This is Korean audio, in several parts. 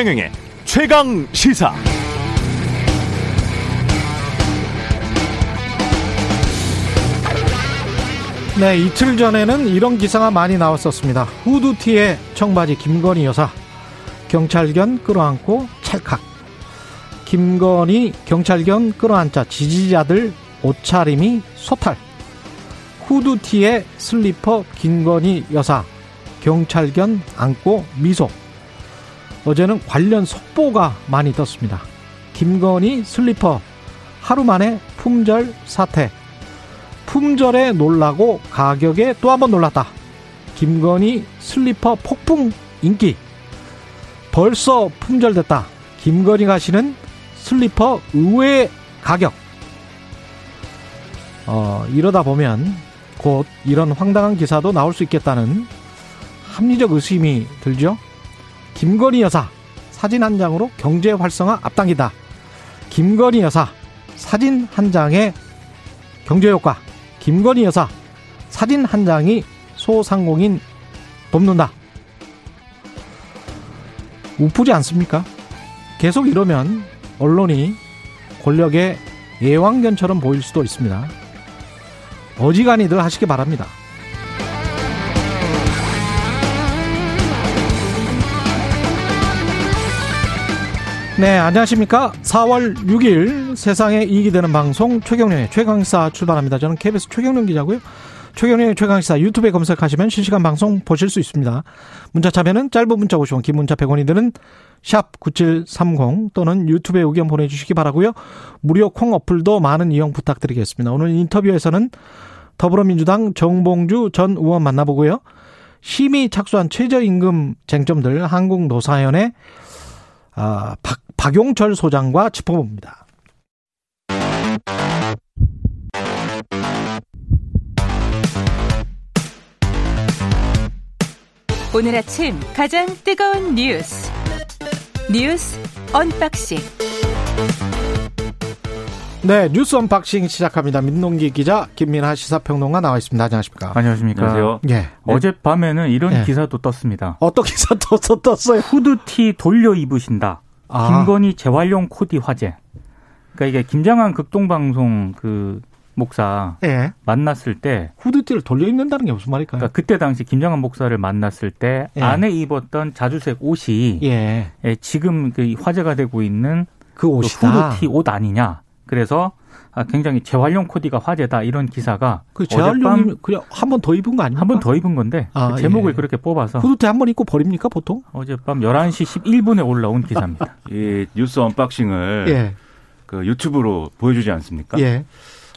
최경영의 최강 시사. 네, 이틀 전에는 이런 기사가 많이 나왔었습니다. 후드티에 청바지 김건희 여사 경찰견 끌어안고 찰칵. 김건희 경찰견 끌어안자 지지자들 옷차림이 소탈. 후드티에 슬리퍼 김건희 여사 경찰견 안고 미소. 어제는 관련 속보가 많이 떴습니다. 김건희 슬리퍼 하루 만에 품절 사태. 품절에 놀라고 가격에 또 한 번 놀랐다. 김건희 슬리퍼 폭풍 인기. 벌써 품절됐다. 김건희가 신은 슬리퍼 의외의 가격. 어, 이러다 보면 곧 이런 황당한 기사도 나올 수 있겠다는 합리적 의심이 들죠. 김건희 여사 사진 한 장으로 경제 활성화 앞당기다. 김건희 여사 사진 한 장의 경제 효과. 김건희 여사 사진 한 장이 소상공인 돕는다. 우프지 않습니까? 계속 이러면 언론이 권력의 예왕견처럼 보일 수도 있습니다. 어지간히들 하시기 바랍니다. 네, 안녕하십니까. 4월 6일 세상에 이익이 되는 방송 최경련의 최강사 출발합니다. 저는 KBS 최경련 기자고요. 최경련의 최강사 유튜브에 검색하시면 실시간 방송 보실 수 있습니다. 문자 참여는 짧은 문자 50원, 긴 문자 100원이 드는 샵 9730 또는 유튜브에 의견 보내주시기 바라고요. 무료 콩 어플도 많은 이용 부탁드리겠습니다. 오늘 인터뷰에서는 더불어민주당 정봉주 전 의원 만나보고요. 심의 착수한 최저임금 쟁점들 한국노사연의 아, 박, 박용철 소장과 짚어봅니다. 오늘 아침 가장 뜨거운 뉴스 뉴스 언박싱 네 뉴스 언박싱 시작합니다. 민동기 기자 김민하 시사평론가 나와 있습니다. 안녕하십니까? 안녕하십니까? 안녕하세요. 예. 어젯밤에는 이런 예. 기사도 떴습니다. 어떤 기사 또 떴어요? 후드티 돌려 입으신다. 아. 김건희 재활용 코디 화제. 그러니까 이게 김장환 극동방송 그 목사 예. 만났을 때 후드티를 돌려 입는다는 게 무슨 말일까요? 그러니까 그때 당시 김장환 목사를 만났을 때 예. 안에 입었던 자주색 옷이 예. 예, 지금 그 화제가 되고 있는 그그 옷이다. 후드티 옷 아니냐. 그래서 아, 굉장히 재활용 코디가 화제다 이런 기사가 그 재활용이 그냥 한 번 더 입은 거 아닙니까? 한번 더 입은 건데 아, 그 제목을 예. 그렇게 뽑아서 후드티 한 번 입고 버립니까 보통? 어젯밤 11시 11분에 올라온 기사입니다. 이 뉴스 언박싱을 예. 그 유튜브로 보여주지 않습니까? 예.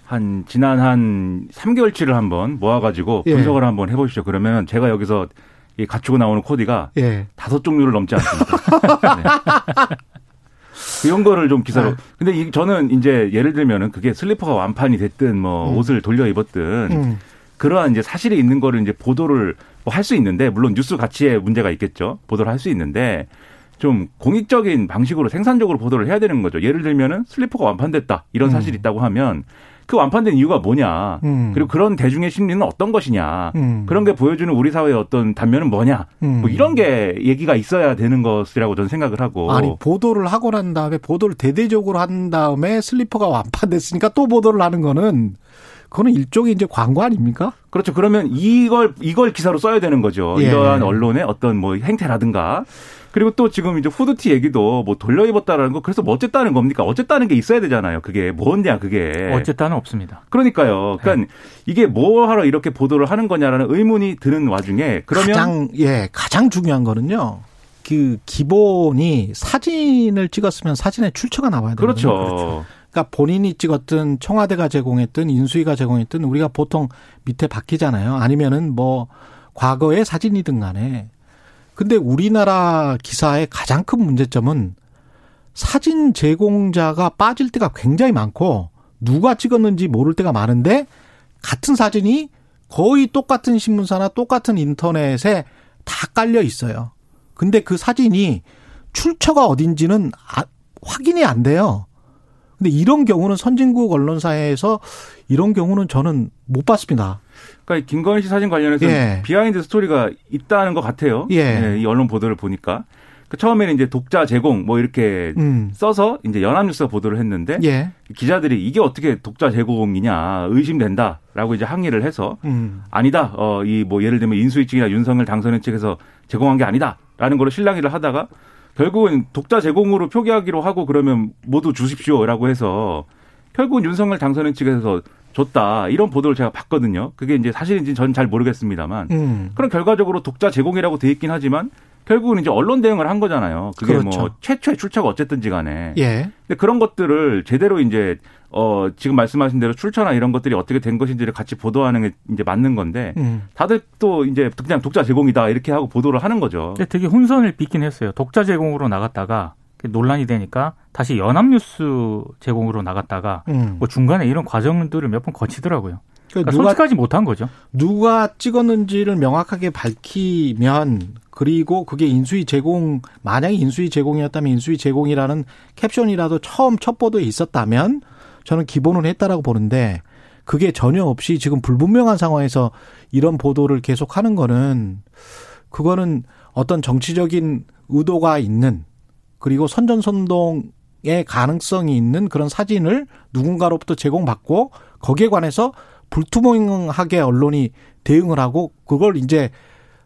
한 지난 한 3개월치를 한번 모아가지고 예. 분석을 한번 해보십시오. 그러면 제가 여기서 이 갖추고 나오는 코디가 예. 다섯 종류를 넘지 않습니다. 네. 이런 거를 좀 기사로. 네. 근데 이, 저는 이제 예를 들면은 그게 슬리퍼가 완판이 됐든 뭐 음. 옷을 돌려 입었든 음. 그러한 이제 사실이 있는 거를 이제 보도를 뭐 할 수 있는데 물론 뉴스 가치에 문제가 있겠죠. 보도를 할 수 있는데 좀 공익적인 방식으로 생산적으로 보도를 해야 되는 거죠. 예를 들면은 슬리퍼가 완판됐다 이런 사실이 음. 있다고 하면 그 완판된 이유가 뭐냐 음. 그리고 그런 대중의 심리는 어떤 것이냐 음. 그런 게 보여주는 우리 사회의 어떤 단면은 뭐냐 음. 뭐 이런 게 얘기가 있어야 되는 것이라고 저는 생각을 하고 아니 보도를 하고 난 다음에 보도를 대대적으로 한 다음에 슬리퍼가 완판됐으니까 또 보도를 하는 거는 그거는 일종의 이제 광고 아닙니까? 그렇죠. 그러면 이걸 이걸 기사로 써야 되는 거죠. 예. 이러한 언론의 어떤 뭐 행태라든가 그리고 또 지금 이제 후드티 얘기도 뭐 돌려 입었다라는 거 그래서 뭐 어쨌다는 겁니까? 어쨌다는 게 있어야 되잖아요. 그게 뭐냐 그게. 어쨌다는 없습니다. 그러니까요. 그러니까 이게 뭐 하러 이렇게 보도를 하는 거냐라는 의문이 드는 와중에 그러면 가장 예 가장 중요한 거는요. 그 기본이 사진을 찍었으면 사진에 출처가 나와야 되는 그렇죠. 거죠. 그러니까 본인이 찍었든 청와대가 제공했든 인수위가 제공했든 우리가 보통 밑에 바뀌잖아요. 아니면은 뭐 과거의 사진이든 간에. 근데 우리나라 기사의 가장 큰 문제점은 사진 제공자가 빠질 때가 굉장히 많고 누가 찍었는지 모를 때가 많은데 같은 사진이 거의 똑같은 신문사나 똑같은 인터넷에 다 깔려 있어요. 근데 그 사진이 출처가 어딘지는 아- 확인이 안 돼요. 근데 이런 경우는 선진국 언론사에서 이런 경우는 저는 못 봤습니다. 그러니까 김건희 씨 사진 관련해서 예. behind story가 있다는 것 같아요. 예. 이 언론 보도를 보니까. 그 처음에는 이제 독자 제공 뭐 이렇게 음. 써서 이제 연합뉴스가 보도를 했는데 예. 기자들이 이게 어떻게 독자 제공이냐 의심된다라고 이제 항의를 해서 음. 아니다. 어, 이 뭐 예를 들면 인수위 측이나 윤석열 당선인 측에서 제공한 게 아니다라는 걸로 실랑이를 하다가 결국은 독자 제공으로 표기하기로 하고 그러면 모두 주십시오라고 해서 결국은 윤석열 당선인 측에서 줬다 이런 보도를 제가 봤거든요. 그게 이제 사실인지 저는 잘 모르겠습니다만 음. 그럼 결과적으로 독자 제공이라고 돼 있긴 하지만 결국은 이제 언론 대응을 한 거잖아요. 그게 그렇죠. 뭐 최초의 출처가 어쨌든지 간에. 예. 근데 그런 것들을 제대로 이제 어 지금 말씀하신 대로 출처나 이런 것들이 어떻게 된 것인지를 같이 보도하는 게 이제 맞는 건데 음. 다들 또 이제 그냥 독자 제공이다 이렇게 하고 보도를 하는 거죠. 근데 되게 혼선을 빚긴 했어요. 독자 제공으로 나갔다가 논란이 되니까 다시 연합뉴스 제공으로 나갔다가 음. 뭐 중간에 이런 과정들을 몇 번 거치더라고요. 그러니까 그러니까 누가 솔직하지 못한 거죠. 누가 찍었는지를 명확하게 밝히면 그리고 그게 인수위 제공 만약에 인수위 제공이었다면 인수위 제공이라는 캡션이라도 처음 첫 보도에 있었다면 저는 기본은 했다라고 보는데 그게 전혀 없이 지금 불분명한 상황에서 이런 보도를 계속하는 거는 그거는 어떤 정치적인 의도가 있는 그리고 선전선동의 가능성이 있는 그런 사진을 누군가로부터 제공받고 거기에 관해서 불투명하게 언론이 대응을 하고 그걸 이제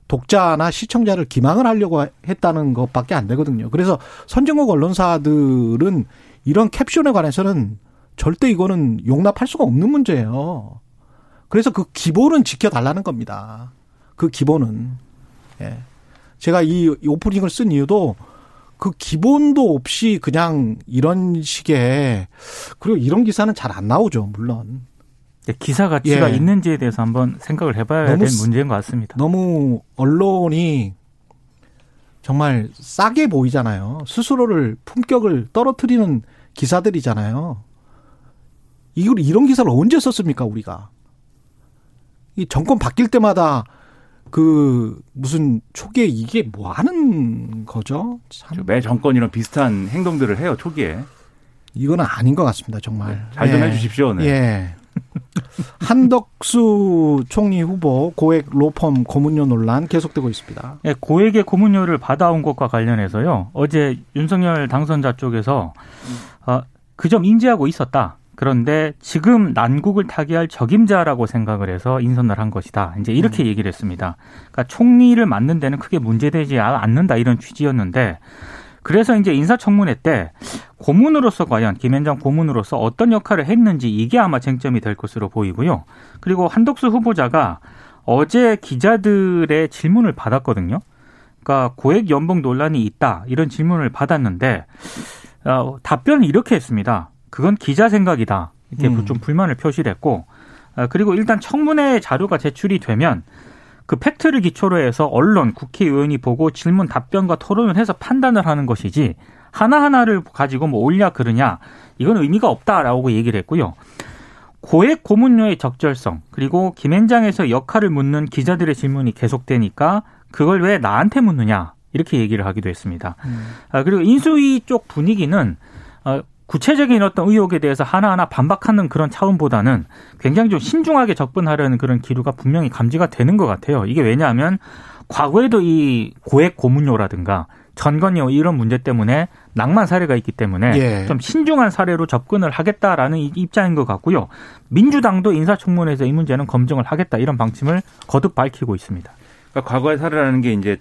독자나 시청자를 기망을 하려고 했다는 것밖에 안 되거든요. 그래서 선진국 언론사들은 이런 캡션에 관해서는 절대 이거는 용납할 수가 없는 문제예요. 그래서 그 기본은 지켜달라는 겁니다. 그 기본은. 예. 제가 이 오프닝을 쓴 이유도 그 기본도 없이 그냥 이런 식의 그리고 이런 기사는 잘 안 나오죠, 물론. 기사 가치가 예. 있는지에 대해서 한번 생각을 해봐야 될 쓰- 문제인 것 같습니다. 너무 언론이 정말 싸게 보이잖아요. 스스로를 품격을 떨어뜨리는 기사들이잖아요. 이걸 이런 기사를 언제 썼습니까, 우리가? 이 정권 바뀔 때마다 그 무슨 초기에 이게 뭐 하는 거죠? 참 매 정권이랑 비슷한 행동들을 해요 초기에. 이거는 아닌 것 같습니다, 정말. 잘좀 예. 해주십시오. 네. 예. 한덕수 총리 후보 고액 로펌 고문료 논란 계속되고 있습니다. 예, 고액의 고문료를 받아온 것과 관련해서요. 어제 윤석열 당선자 쪽에서 어, 그 점 인지하고 있었다. 그런데 지금 난국을 타개할 적임자라고 생각을 해서 인선을 한 것이다. 이제 이렇게 얘기를 했습니다. 그러니까 총리를 맡는 데는 크게 문제되지 않는다 이런 취지였는데 그래서 이제 인사청문회 때 고문으로서 과연 김현장 고문으로서 어떤 역할을 했는지 이게 아마 쟁점이 될 것으로 보이고요. 그리고 한덕수 후보자가 어제 기자들의 질문을 받았거든요. 그러니까 고액 연봉 논란이 있다 이런 질문을 받았는데 어, 답변을 이렇게 했습니다. 그건 기자 생각이다 이렇게 음. 좀 불만을 표시를 했고 어, 그리고 일단 청문회 자료가 제출이 되면 그 팩트를 기초로 해서 언론, 국회의원이 보고 질문 답변과 토론을 해서 판단을 하는 것이지 하나하나를 가지고 뭐 옳냐 그르냐 이건 의미가 없다라고 얘기를 했고요. 고액 고문료의 적절성 그리고 김앤장에서 역할을 묻는 기자들의 질문이 계속되니까 그걸 왜 나한테 묻느냐 이렇게 얘기를 하기도 했습니다. 아, 그리고 인수위 쪽 분위기는 어, 구체적인 어떤 의혹에 대해서 하나하나 반박하는 그런 차원보다는 굉장히 좀 신중하게 접근하려는 그런 기류가 분명히 감지가 되는 것 같아요. 이게 왜냐하면 과거에도 이 고액 고문료라든가 전건료 이런 문제 때문에 낭만 사례가 있기 때문에 예. 좀 신중한 사례로 접근을 하겠다라는 이- 입장인 것 같고요. 민주당도 인사청문회에서 이 문제는 검증을 하겠다 이런 방침을 거듭 밝히고 있습니다. 그러니까 과거의 사례라는 게 이제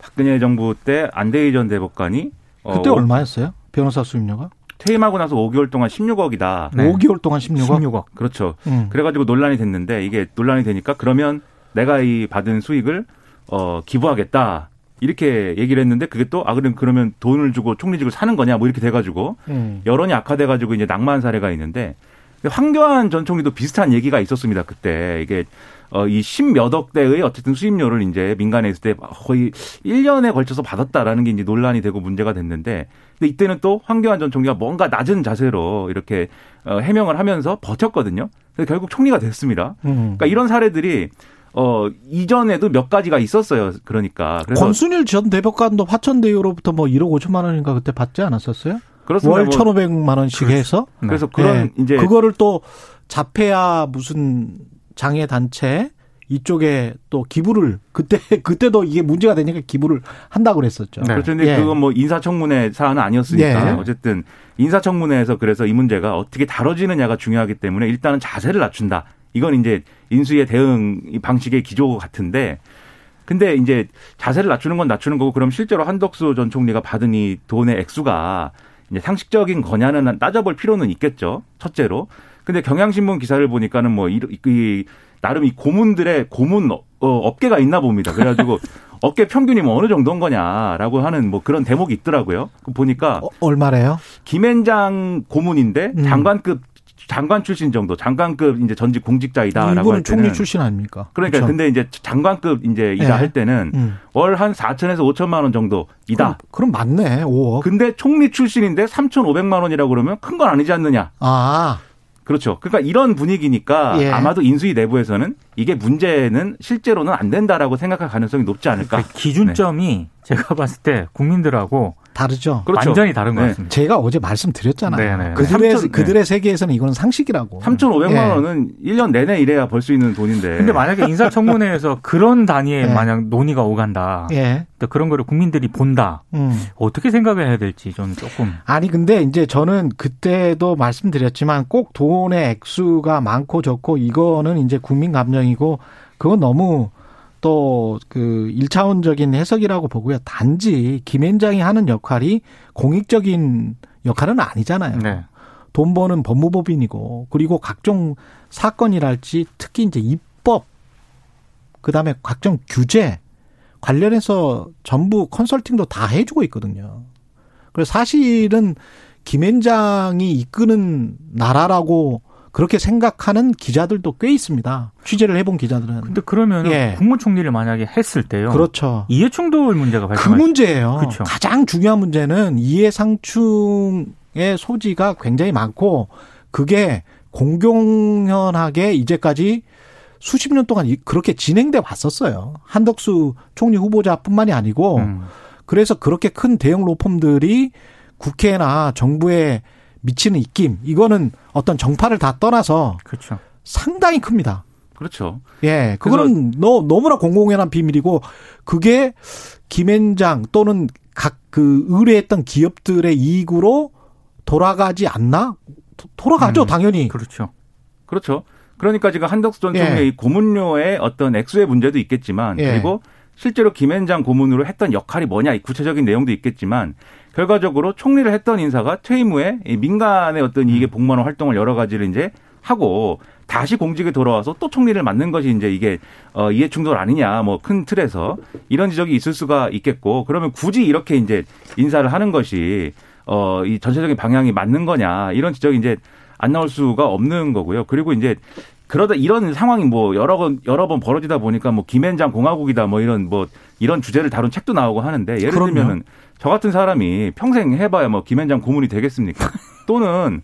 박근혜 정부 때 안대희 전 대법관이 어, 그때 얼마였어요? 변호사 수임료가? 퇴임하고 나서 5개월 동안 16억이다. 네. 5개월 동안 16억? 16억. 그렇죠. 음. 그래가지고 논란이 됐는데 이게 논란이 되니까 그러면 내가 이 받은 수익을 어 기부하겠다 이렇게 얘기를 했는데 그게 또 아 그럼 그러면 돈을 주고 총리직을 사는 거냐 뭐 이렇게 돼가지고 음. 여론이 악화돼가지고 이제 낭만 사례가 있는데 황교안 전 총리도 비슷한 얘기가 있었습니다 그때 이게 어이 십몇 억 대의 어쨌든 수입료를 이제 민간에 있을 때 거의 1년에 걸쳐서 받았다라는 게 이제 논란이 되고 문제가 됐는데 근데 이때는 또 황교안 전 총리가 뭔가 낮은 자세로 이렇게 어, 해명을 하면서 버텼거든요. 그래서 결국 총리가 됐습니다. 음. 그러니까 이런 사례들이 어 이전에도 몇 가지가 있었어요. 그러니까 그래서 권순일 전 대법관도 화천대유로부터 뭐 1억 5천만 원인가 그때 받지 않았었어요? 그렇습니다. 월 뭐 1,500만 원씩 해서 그래서 그런 예. 이제 그거를 또 자폐아 무슨 장애 단체 이쪽에 또 기부를 그때 그때도 이게 문제가 되니까 기부를 한다고 그랬었죠. 네. 그렇죠. 근데 예. 그건 뭐 인사청문회 사안은 아니었으니까 예. 어쨌든 인사청문회에서 그래서 이 문제가 어떻게 다뤄지느냐가 중요하기 때문에 일단은 자세를 낮춘다. 이건 이제 인수의 대응 방식의 기조 같은데 근데 이제 자세를 낮추는 건 낮추는 거고 그럼 실제로 한덕수 전 총리가 받은 이 돈의 액수가 이제 상식적인 거냐는 따져볼 필요는 있겠죠. 첫째로. 근데 경향신문 기사를 보니까는 뭐 이, 이 나름 이 고문들의 고문 어, 업계가 있나 봅니다. 그래가지고 업계 평균이 뭐 어느 정도인 거냐라고 하는 뭐 그런 대목이 있더라고요. 그 보니까 어, 얼마래요? 김앤장 고문인데 음. 장관급 장관 출신 정도 장관급 이제 전직 공직자이다라고 할 일본은 때는 총리 출신 아닙니까? 그러니까 그렇죠? 근데 이제 장관급 이제 이다 예. 할 때는 음. 월한 4천에서 5천만 원 정도이다. 그럼, 그럼 맞네. 5억. 근데 총리 출신인데 3,500만 원이라고 그러면 큰 건 아니지 않느냐. 아, 그렇죠. 그러니까 이런 분위기니까 예. 아마도 인수위 내부에서는 이게 문제는 실제로는 안 된다라고 생각할 가능성이 높지 않을까. 그 기준점이 제가 봤을 때 국민들하고 다르죠. 그렇죠. 완전히 다른 것 네. 같습니다. 제가 어제 말씀드렸잖아요. 네네. 그들의 삼천- 네. 그들의 세계에서는 이거는 상식이라고. 3,500만 예. 원은 1년 내내 일해야 벌 수 있는 돈인데. 근데 만약에 인사청문회에서 그런 단위의 예. 만약 논의가 오간다. 예. 또 그런 거를 국민들이 본다. 음. 어떻게 생각을 해야 될지 저는 조금 아니 근데 이제 저는 그때도 말씀드렸지만 꼭 돈의 액수가 많고 적고 이거는 이제 국민 감정이고 그건 너무 또 그 일차원적인 해석이라고 보고요. 단지 김앤장이 하는 역할이 공익적인 역할은 아니잖아요. 네. 돈 버는 법무법인이고 그리고 각종 사건이랄지 특히 이제 입법 그다음에 각종 규제 관련해서 전부 컨설팅도 다 해주고 있거든요. 그래서 사실은 김앤장이 이끄는 나라라고 그렇게 생각하는 기자들도 꽤 있습니다. 취재를 해본 기자들은. 근데 그러면 예. 국무총리를 만약에 했을 때요. 그렇죠. 이해충돌 문제가 그 발생할 문제예요. 그렇죠. 가장 중요한 문제는 이해상충의 소지가 굉장히 많고 그게 공공연하게 이제까지 수십 년 동안 이- 그렇게 진행돼 왔었어요. 한덕수 총리 후보자뿐만이 아니고 음. 그래서 그렇게 큰 대형 로펌들이 국회나 정부에 미치는 입김 이거는 어떤 정파를 다 떠나서 그렇죠. 상당히 큽니다. 그렇죠. 예, 그거는 너, 너무나 공공연한 비밀이고 그게 김앤장 또는 각 그 의뢰했던 기업들의 이익으로 돌아가지 않나? 도- 돌아가죠, 음, 당연히. 그렇죠. 그렇죠. 그러니까 지금 한덕수 전 예. 총리의 이 고문료의 어떤 액수의 문제도 있겠지만 예. 그리고 실제로 김앤장 고문으로 했던 역할이 뭐냐 이 구체적인 내용도 있겠지만 결과적으로 총리를 했던 인사가 퇴임 후에 이 민간의 어떤 이익에 복무하는 활동을 여러 가지를 이제 하고 다시 공직에 돌아와서 또 총리를 맡는 것이 이제 이게 어 이해 충돌 아니냐 뭐 큰 틀에서 이런 지적이 있을 수가 있겠고 그러면 굳이 이렇게 이제 인사를 하는 것이 어 이 전체적인 방향이 맞는 거냐 이런 지적이 이제 안 나올 수가 없는 거고요. 그리고 이제 그러다 이런 상황이 뭐 여러 번 여러 번 벌어지다 보니까 뭐 김앤장 공화국이다 뭐 이런 뭐 이런 주제를 다룬 책도 나오고 하는데 예를 그럼요. 들면은 저 같은 사람이 평생 해봐야 뭐 김앤장 고문이 되겠습니까? 또는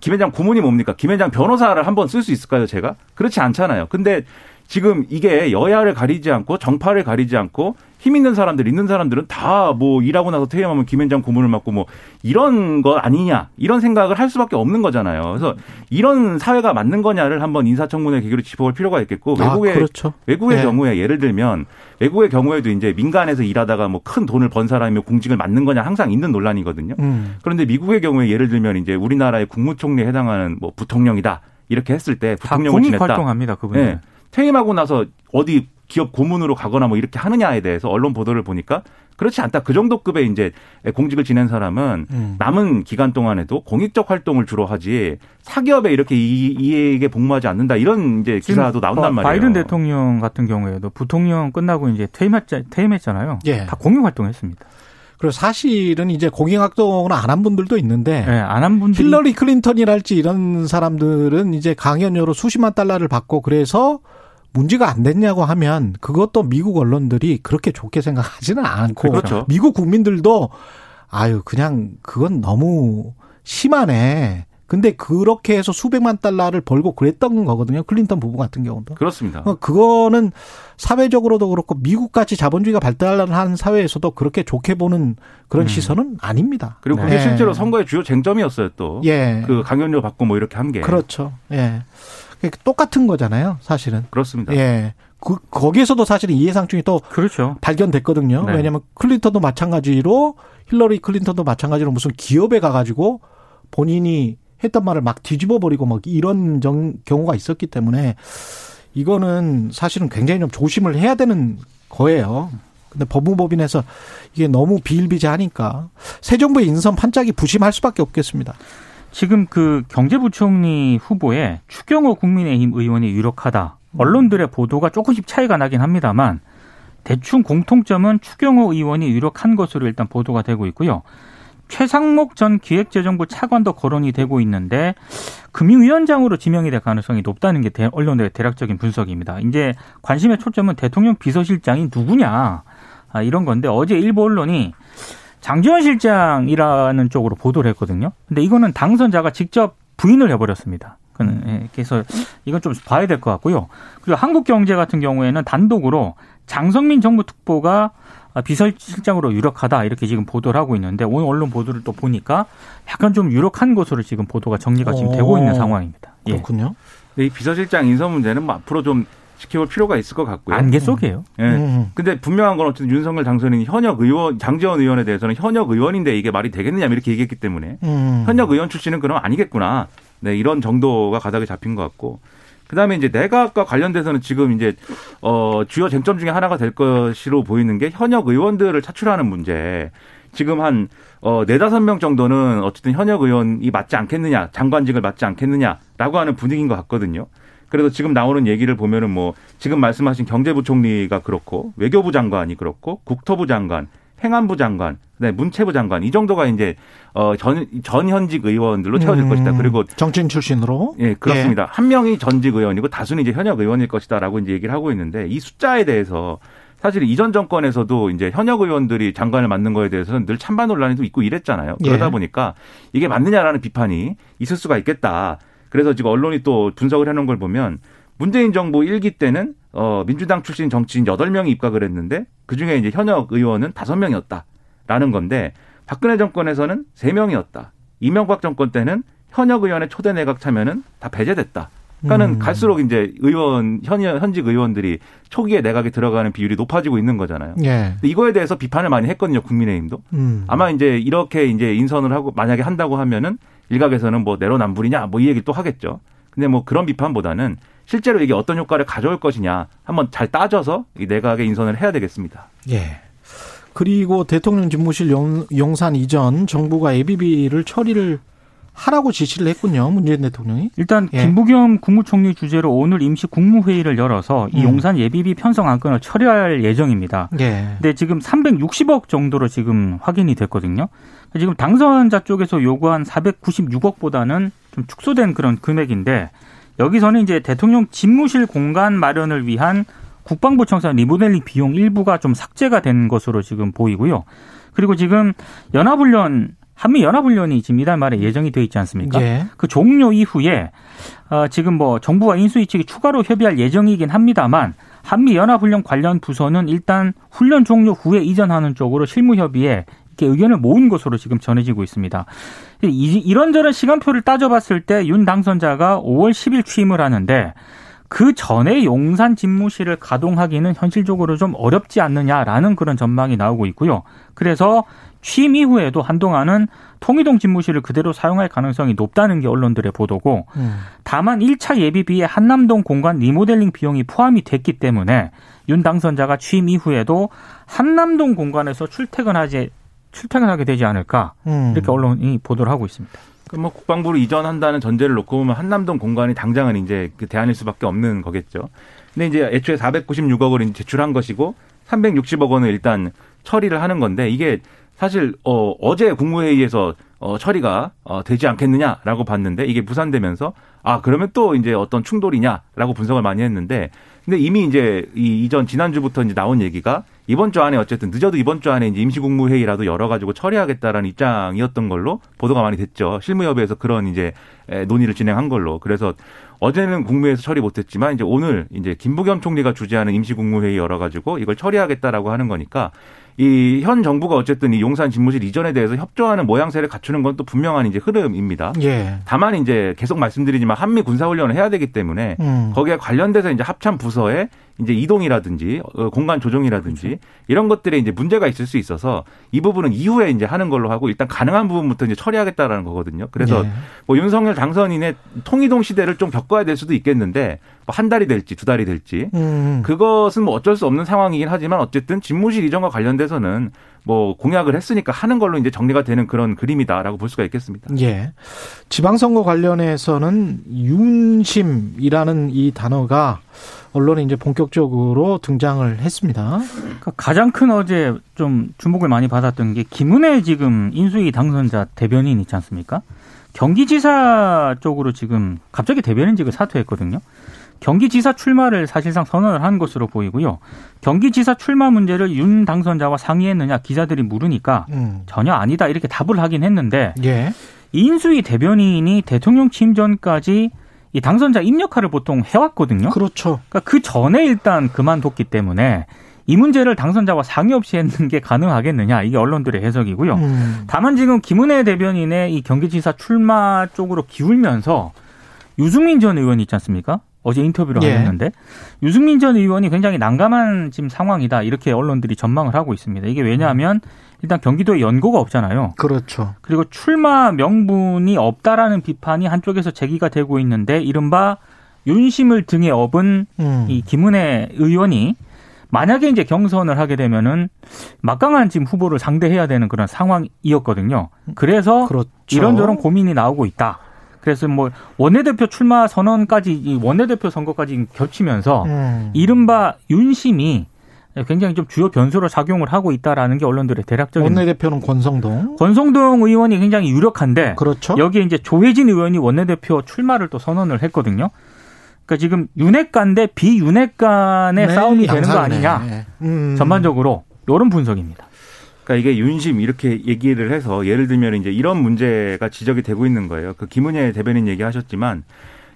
김앤장 고문이 뭡니까? 김앤장 변호사를 한번 쓸 수 있을까요, 제가? 그렇지 않잖아요. 근데 지금 이게 여야를 가리지 않고 정파를 가리지 않고 힘 있는 사람들, 있는 사람들은 다 뭐 일하고 나서 퇴임하면 김앤장 고문을 맡고 뭐 이런 거 아니냐 이런 생각을 할 수밖에 없는 거잖아요. 그래서 이런 사회가 맞는 거냐를 한번 인사청문회 계기로 짚어볼 필요가 있겠고 외국의 아, 그렇죠. 외국의 네. 경우에 예를 들면 외국의 경우에도 이제 민간에서 일하다가 뭐 큰 돈을 번 사람이 공직을 맡는 거냐 항상 있는 논란이거든요. 음. 그런데 미국의 경우에 예를 들면 이제 우리나라의 국무총리에 해당하는 뭐 부통령이다 이렇게 했을 때다 부통령을 지냈다. 활동합니다. 그분들. 네. 퇴임하고 나서 어디 기업 고문으로 가거나 뭐 이렇게 하느냐에 대해서 언론 보도를 보니까 그렇지 않다. 그 정도 급의 이제 공직을 지낸 사람은 음. 남은 기간 동안에도 공익적 활동을 주로 하지 사기업에 이렇게 이, 이익에 복무하지 않는다. 이런 이제 기사도 나온단 바- 말이에요. 바이든 대통령 같은 경우에도 부통령 끝나고 이제 퇴임했, 퇴임했 잖아요. 예. 다 공익 활동했습니다. 그리고 사실은 이제 공익활동을 안 한 분들도 있는데 예, 안한 분들이 힐러리 클린턴이랄지 이런 사람들은 이제 강연료로 수십만 달러를 받고 그래서 문제가 안 됐냐고 하면 그것도 미국 언론들이 그렇게 좋게 생각하지는 않고 그렇죠. 미국 국민들도 아유 그냥 그건 너무 심하네. 근데 그렇게 해서 수백만 달러를 벌고 그랬던 거거든요. 클린턴 부부 같은 경우도. 그렇습니다. 어, 그거는 사회적으로도 그렇고 미국같이 자본주의가 발달한 사회에서도 그렇게 좋게 보는 그런 음. 시선은 아닙니다. 그리고 그게 네. 실제로 선거의 주요 쟁점이었어요 또. 예. 그 강연료 받고 뭐 이렇게 한 게. 그렇죠. 예. 그러니까 똑같은 거잖아요, 사실은. 그렇습니다. 예. 그, 거기에서도 사실은 이해상충이 또 그렇죠. 발견됐거든요. 네. 왜냐하면 클린턴도 마찬가지로 힐러리 클린턴도 마찬가지로 무슨 기업에 가가지고 본인이 했던 말을 막 뒤집어 버리고 막 이런 정, 경우가 있었기 때문에 이거는 사실은 굉장히 좀 조심을 해야 되는 거예요. 근데 법무법인에서 이게 너무 비일비재하니까 새 정부의 인선 판짝이 부심할 수밖에 없겠습니다. 지금 그 경제부총리 후보에 추경호 국민의힘 의원이 유력하다. 언론들의 보도가 조금씩 차이가 나긴 합니다만 대충 공통점은 추경호 의원이 유력한 것으로 일단 보도가 되고 있고요. 최상목 전 기획재정부 차관도 거론이 되고 있는데 금융위원장으로 지명이 될 가능성이 높다는 게 대- 언론들의 대략적인 분석입니다. 이제 관심의 초점은 대통령 비서실장이 누구냐 아, 이런 건데 어제 일부 언론이 장지원 실장이라는 쪽으로 보도를 했거든요. 근데 이거는 당선자가 직접 부인을 해버렸습니다. 예, 그래서 이건 좀 봐야 될 것 같고요. 그리고 한국경제 같은 경우에는 단독으로 장성민 정부 특보가 비서실장으로 유력하다 이렇게 지금 보도를 하고 있는데 오늘 언론 보도를 또 보니까 약간 좀 유력한 것으로 지금 보도가 정리가 지금 되고 있는 오. 상황입니다. 예. 그렇군요. 이 비서실장 인선 문제는 뭐 앞으로 좀 지켜볼 필요가 있을 것 같고요. 안개 속이에요. 예. 음. 근데 분명한 건 어쨌든 윤석열 당선인이 현역 의원, 장재원 의원에 대해서는 현역 의원인데 이게 말이 되겠느냐 이렇게 얘기했기 때문에 음. 현역 의원 출신은 그럼 아니겠구나. 네, 이런 정도가 가닥에 잡힌 것 같고. 그 다음에 이제 내각과 관련돼서는 지금 이제, 어, 주요 쟁점 중에 하나가 될 것으로 보이는 게 현역 의원들을 차출하는 문제. 지금 한, 어, 네다섯 명 정도는 어쨌든 현역 의원이 맞지 않겠느냐, 장관직을 맞지 않겠느냐라고 하는 분위기인 것 같거든요. 그래서 지금 나오는 얘기를 보면은 뭐, 지금 말씀하신 경제부총리가 그렇고, 외교부 장관이 그렇고, 국토부 장관, 행안부 장관, 네, 문체부 장관 이 정도가 이제 어전 전현직 의원들로 채워질 음. 것이다. 그리고 정치인 출신으로 예 그렇습니다. 한 명이 전직 의원이고 다수는 이제 현역 의원일 것이다라고 이제 얘기를 하고 있는데 이 숫자에 대해서 사실 이전 정권에서도 이제 현역 의원들이 장관을 맡는 거에 대해서는 늘 찬반 논란이 좀 있고 이랬잖아요. 그러다 예. 보니까 이게 맞느냐라는 비판이 있을 수가 있겠다. 그래서 지금 언론이 또 분석을 해놓은 걸 보면 문재인 정부 일기 때는 어 민주당 출신 정치인 여덟 명이 입각을 했는데 그중에 이제 현역 의원은 다섯 명이었다라는 건데 박근혜 정권에서는 세명이었다 이명박 정권 때는 현역 의원의 초대 내각 참여는 다 배제됐다. 그러니까는 음. 갈수록 이제 의원 현 현직 의원들이 초기에 내각에 들어가는 비율이 높아지고 있는 거잖아요. 예. 근데 이거에 대해서 비판을 많이 했거든요, 국민의힘도. 음. 아마 이제 이렇게 이제 인선을 하고 만약에 한다고 하면은 일각에서는 뭐 내로남불이냐 뭐 이 얘기 또 하겠죠. 근데 뭐 그런 비판보다는 실제로 이게 어떤 효과를 가져올 것이냐 한번 잘 따져서 이 내각의 인선을 해야 되겠습니다. 예. 그리고 대통령 집무실 용, 용산 이전 정부가 ABB를 처리를 하라고 지시를 했군요. 문재인 대통령이. 일단 예. 김부겸 국무총리 주재로 오늘 임시 국무회의를 열어서 이 음. 용산 예비비 편성 안건을 처리할 예정입니다. 예. 근데 지금 360억 정도로 지금 확인이 됐거든요. 지금 당선자 쪽에서 요구한 496억보다는 좀 축소된 그런 금액인데 여기서는 이제 대통령 집무실 공간 마련을 위한 국방부 청사 리모델링 비용 일부가 좀 삭제가 된 것으로 지금 보이고요. 그리고 지금 연합훈련 한미 연합훈련이 지금 이달 말에 예정이 돼 있지 않습니까? 예. 그 종료 이후에 어, 지금 뭐 정부와 인수위 측이 추가로 협의할 예정이긴 합니다만 한미 연합훈련 관련 부서는 일단 훈련 종료 후에 이전하는 쪽으로 실무 협의에 이렇게 의견을 모은 것으로 지금 전해지고 있습니다. 이- 이런저런 시간표를 따져봤을 때 윤 당선자가 5월 10일 취임을 하는데 그 전에 용산 집무실을 가동하기는 현실적으로 좀 어렵지 않느냐라는 그런 전망이 나오고 있고요. 그래서 취임 이후에도 한동안은 통이동 집무실을 그대로 사용할 가능성이 높다는 게 언론들의 보도고 음. 다만 1차 예비비에 한남동 공간 리모델링 비용이 포함이 됐기 때문에 윤 당선자가 취임 이후에도 한남동 공간에서 출퇴근하지 출퇴근하게 되지 않을까 음. 이렇게 언론이 보도를 하고 있습니다. 그럼 뭐 국방부를 이전한다는 전제를 놓고 보면 한남동 공간이 당장은 이제 그 대안일 수밖에 없는 거겠죠. 근데 이제 애초에 496억을 이제 제출한 것이고 360억 원을 일단 처리를 하는 건데 이게 사실 어 어제 국무회의에서 어 처리가 어 되지 않겠느냐라고 봤는데 이게 무산되면서 아 그러면 또 이제 어떤 충돌이냐라고 분석을 많이 했는데 근데 이미 이제 이 이전 지난주부터 이제 나온 얘기가 이번 주 안에 어쨌든 늦어도 이번 주 안에 이제 임시국무회의라도 열어가지고 처리하겠다라는 입장이었던 걸로 보도가 많이 됐죠. 실무협의에서 그런 이제 논의를 진행한 걸로. 그래서 어제는 국무회에서 처리 못했지만 이제 오늘 이제 김부겸 총리가 주재하는 임시국무회의 열어가지고 이걸 처리하겠다라고 하는 거니까 이 현 정부가 어쨌든 이 용산 집무실 이전에 대해서 협조하는 모양새를 갖추는 건 또 분명한 이제 흐름입니다. 예. 다만 이제 계속 말씀드리지만 한미 군사훈련을 해야 되기 때문에 음. 거기에 관련돼서 이제 합참 부서에 이제 이동이라든지 어, 공간 조정이라든지 그렇죠. 이런 것들에 이제 문제가 있을 수 있어서 이 부분은 이후에 이제 하는 걸로 하고 일단 가능한 부분부터 이제 처리하겠다라는 거거든요. 그래서 예. 뭐 윤석열 당선인의 통이동 시대를 좀 겪어야 될 수도 있겠는데 뭐 한 달이 될지 두 달이 될지 음. 그것은 뭐 어쩔 수 없는 상황이긴 하지만 어쨌든 집무실 이전과 관련돼서는 뭐 공약을 했으니까 하는 걸로 이제 정리가 되는 그런 그림이다라고 볼 수가 있겠습니다. 예. 지방선거 관련해서는 윤심이라는 이 단어가 언론에 이제 본격적으로 등장을 했습니다. 그러니까 가장 큰 어제 좀 주목을 많이 받았던 게 김은혜 지금 인수위 당선자 대변인 있지 않습니까? 경기지사 쪽으로 지금 갑자기 대변인직을 사퇴했거든요. 경기지사 출마를 사실상 선언을 한 것으로 보이고요. 경기지사 출마 문제를 윤 당선자와 상의했느냐 기자들이 물으니까 음. 전혀 아니다 이렇게 답을 하긴 했는데 예. 인수위 대변인이 대통령 취임 전까지 이 당선자 입력화를 보통 해왔거든요. 그렇죠. 그러니까 그 전에 일단 그만뒀기 때문에 이 문제를 당선자와 상의 없이 했는 게 가능하겠느냐 이게 언론들의 해석이고요. 음. 다만 지금 김은혜 대변인의 이 경기지사 출마 쪽으로 기울면서 유승민 전 의원이 있지 않습니까? 어제 인터뷰를 예. 하셨는데 유승민 전 의원이 굉장히 난감한 지금 상황이다 이렇게 언론들이 전망을 하고 있습니다. 이게 왜냐하면 일단 경기도에 연고가 없잖아요. 그렇죠. 그리고 출마 명분이 없다라는 비판이 한쪽에서 제기가 되고 있는데 이른바 윤심을 등에 업은 음. 이 김은혜 의원이 만약에 이제 경선을 하게 되면은 막강한 지금 후보를 상대해야 되는 그런 상황이었거든요. 그래서 그렇죠. 이런저런 고민이 나오고 있다. 그래서 뭐 원내대표 출마 선언까지 이 원내대표 선거까지 겹치면서 음. 이른바 윤심이 굉장히 좀 주요 변수로 작용을 하고 있다라는 게 언론들의 대략적인 원내대표는 권성동. 권성동 의원이 굉장히 유력한데 그렇죠. 여기에 이제 조혜진 의원이 원내대표 출마를 또 선언을 했거든요. 그러니까 지금 윤핵관 대 비윤핵관의 네, 싸움이 되는 거 양상이네. 아니냐. 음. 전반적으로 이런 분석입니다. 그러니까 이게 윤심 이렇게 얘기를 해서 예를 들면 이제 이런 문제가 지적이 되고 있는 거예요. 그 김은혜 대변인 얘기하셨지만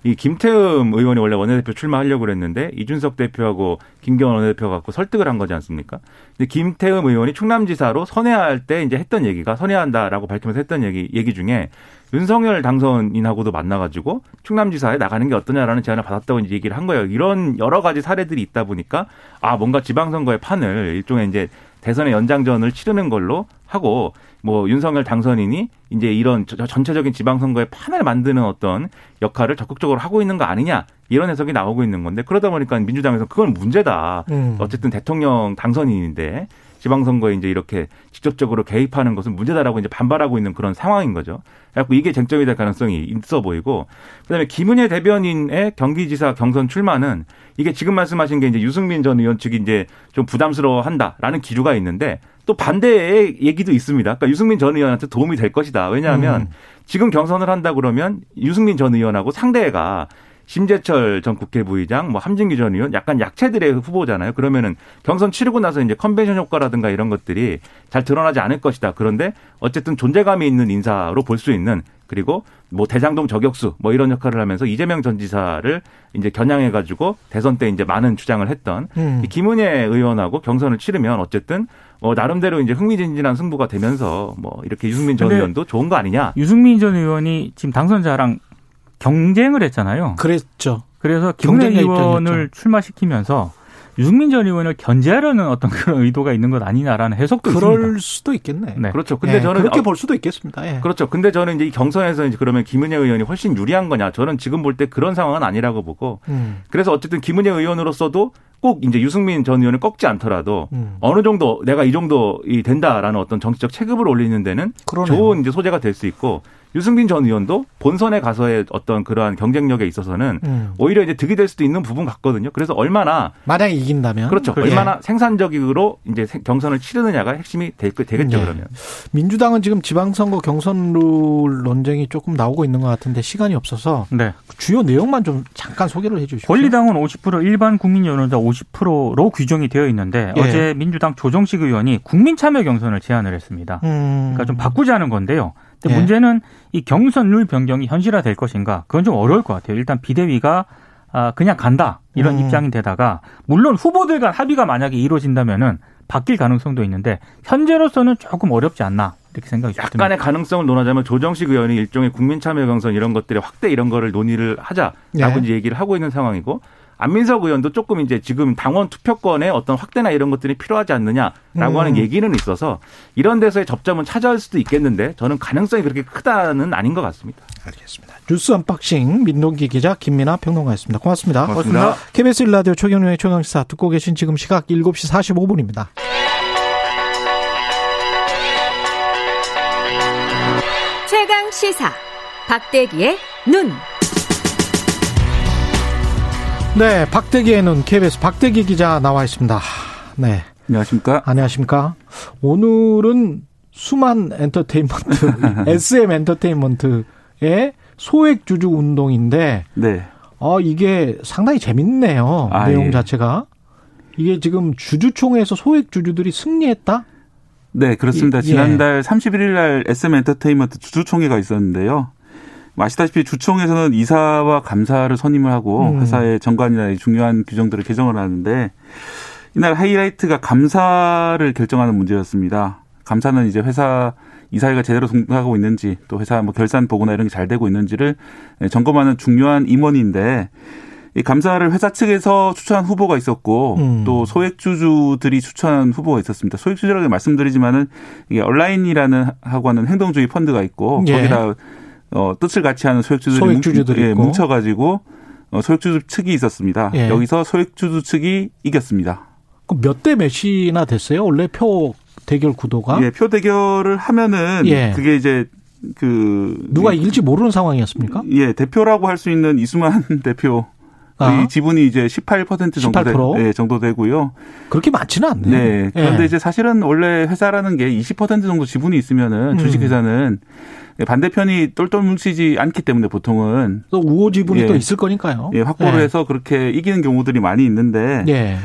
이 김태흠 의원이 원래 원내대표 출마하려고 그랬는데 이준석 대표하고 김경원 원내대표가 갖고 설득을 한 거지 않습니까? 근데 김태흠 의원이 충남지사로 선회할 때 이제 했던 얘기가 선회한다라고 밝히면서 했던 얘기 얘기 중에 윤석열 당선인하고도 만나가지고 충남지사에 나가는 게 어떠냐라는 제안을 받았다고 이제 얘기를 한 거예요. 이런 여러 가지 사례들이 있다 보니까 아 뭔가 지방선거의 판을 일종의 이제 대선의 연장전을 치르는 걸로 하고 뭐 윤석열 당선인이 이제 이런 저- 전체적인 지방선거의 판을 만드는 어떤 역할을 적극적으로 하고 있는 거 아니냐 이런 해석이 나오고 있는 건데 그러다 보니까 민주당에서 그건 문제다. 음. 어쨌든 대통령 당선인인데 지방선거에 이제 이렇게 직접적으로 개입하는 것은 문제다라고 이제 반발하고 있는 그런 상황인 거죠. 그래갖고 이게 쟁점이 될 가능성이 있어 보이고 그다음에 김은혜 대변인의 경기지사 경선 출마는 이게 지금 말씀하신 게 이제 유승민 전 의원 측이 이제 좀 부담스러워한다라는 기류가 있는데 또 반대의 얘기도 있습니다. 그러니까 유승민 전 의원한테 도움이 될 것이다. 왜냐하면 음. 지금 경선을 한다 그러면 유승민 전 의원하고 상대가 심재철 전 국회 부의장, 뭐 함진기 전 의원 약간 약체들의 후보잖아요. 그러면은 경선 치르고 나서 이제 컨벤션 효과라든가 이런 것들이 잘 드러나지 않을 것이다. 그런데 어쨌든 존재감이 있는 인사로 볼 수 있는 그리고 뭐 대장동 저격수 뭐 이런 역할을 하면서 이재명 전 지사를 이제 겨냥해 가지고 대선 때 이제 많은 주장을 했던 음. 이 김은혜 의원하고 경선을 치르면 어쨌든 뭐 나름대로 이제 흥미진진한 승부가 되면서 뭐 이렇게 유승민 전 의원도 좋은 거 아니냐. 유승민 전 의원이 지금 당선자랑 경쟁을 했잖아요. 그랬죠. 그래서 김은혜 의원을 입장이었죠. 출마시키면서 유승민 전 의원을 견제하려는 어떤 그런 의도가 있는 것 아니냐라는 해석도 그럴 있습니다. 수도 있겠네. 네. 그렇죠. 근데 예, 저는 그렇게 어, 볼 수도 있겠습니다. 예. 그렇죠. 근데 저는 이제 이 경선에서 이제 그러면 김은혜 의원이 훨씬 유리한 거냐? 저는 지금 볼 때 그런 상황은 아니라고 보고 음. 그래서 어쨌든 김은혜 의원으로서도 꼭 이제 유승민 전 의원을 꺾지 않더라도 음. 어느 정도 내가 이 정도 이 된다라는 어떤 정치적 체급을 올리는 데는 그러네요. 좋은 이제 소재가 될 수 있고 유승민 전 의원도 본선에 가서의 어떤 그러한 경쟁력에 있어서는 음. 오히려 이제 득이 될 수도 있는 부분 같거든요. 그래서 얼마나 만약에 이긴다면 그렇죠. 예. 얼마나 생산적으로 이제 생- 경선을 치르느냐가 핵심이 될, 거- 되겠죠. 예. 그러면. 민주당은 지금 지방선거 경선 룰 논쟁이 조금 나오고 있는 것 같은데 시간이 없어서 네. 주요 내용만 좀 잠깐 소개를 해주십시오. 권리당은 50% 일반 국민 여론자 50%로 규정이 되어 있는데 예. 어제 민주당 조정식 의원이 국민 참여 경선을 제안을 했습니다. 음. 그러니까 좀 바꾸자는 건데요. 근데 예. 문제는 이 경선 룰 변경이 현실화 될 것인가? 그건 좀 어려울 것 같아요. 일단 비대위가 아, 그냥 간다 이런 음. 입장인데다가 물론 후보들 간 합의가 만약에 이루어진다면은 바뀔 가능성도 있는데 현재로서는 조금 어렵지 않나 이렇게 생각이 듭니다. 약간의 가능성을 논하자면 조정식 의원이 일종의 국민 참여 경선 이런 것들의 확대 이런 거를 논의를 하자라고 네. 이제 얘기를 하고 있는 상황이고 안민석 의원도 조금 이제 지금 당원 투표권의 어떤 확대나 이런 것들이 필요하지 않느냐라고 음. 하는 얘기는 있어서 이런 데서의 접점은 찾아올 수도 있겠는데 저는 가능성이 그렇게 크다는 아닌 것 같습니다. 알겠습니다. 뉴스 unboxing 민동기 기자 김민아 평론가였습니다. 고맙습니다. 고맙습니다. KBS 일라디오 최경영의 최강시사 듣고 계신 지금 시각 7시 45분입니다. 최강 시사 박대기의 눈. 네, 박대기에는 KBS 박대기 기자 나와 있습니다. 네, 안녕하십니까? 안녕하십니까. 오늘은 수만 엔터테인먼트, SM 엔터테인먼트의 소액 주주 운동인데, 네. 어, 이게 상당히 재밌네요. 아, 내용 예. 자체가. 이게 지금 주주총회에서 소액 주주들이 승리했다? 네, 그렇습니다. 예. 지난달 31일 날 SM 엔터테인먼트 주주총회가 있었는데요. 뭐 아시다시피 주총에서는 이사와 감사를 선임을 하고 음. 회사의 정관이나 이 중요한 규정들을 개정을 하는데 이날 하이라이트가 감사를 결정하는 문제였습니다. 감사는 이제 회사 이사회가 제대로 동작하고 있는지 또 회사 뭐 결산 보고나 이런 게 잘 되고 있는지를 점검하는 중요한 임원인데 이 감사를 회사 측에서 추천한 후보가 있었고 음. 또 소액주주들이 추천한 후보가 있었습니다. 소액주주라고 말씀드리지만은 이게 온라인이라는 하고 하는 행동주의 펀드가 있고 예. 거기다 어, 뜻을 같이 하는 소액주주들이 소액주주들이 뭉, 예. 뭉쳐가지고 어, 소액주주 측이 있었습니다. 예. 여기서 소액주주 측이 이겼습니다. 몇대 몇이나 됐어요? 원래 표 대결 구도가? 예, 표 대결을 하면은 예. 그게 이제 그 누가 예, 이길지 모르는 상황이었습니까? 예, 대표라고 할 수 있는 이수만 대표 아. 이 지분이 이제 18% 정도 18%? 되, 예, 정도 되고요. 그렇게 많지는 않네요. 네. 그런데 예. 이제 사실은 원래 회사라는 게 20% 정도 지분이 있으면은 음. 주식회사는 반대편이 똘똘 뭉치지 않기 때문에 보통은 또 우호 지분이 예. 또 있을 거니까요. 예, 확보를 예. 해서 그렇게 이기는 경우들이 많이 있는데 예.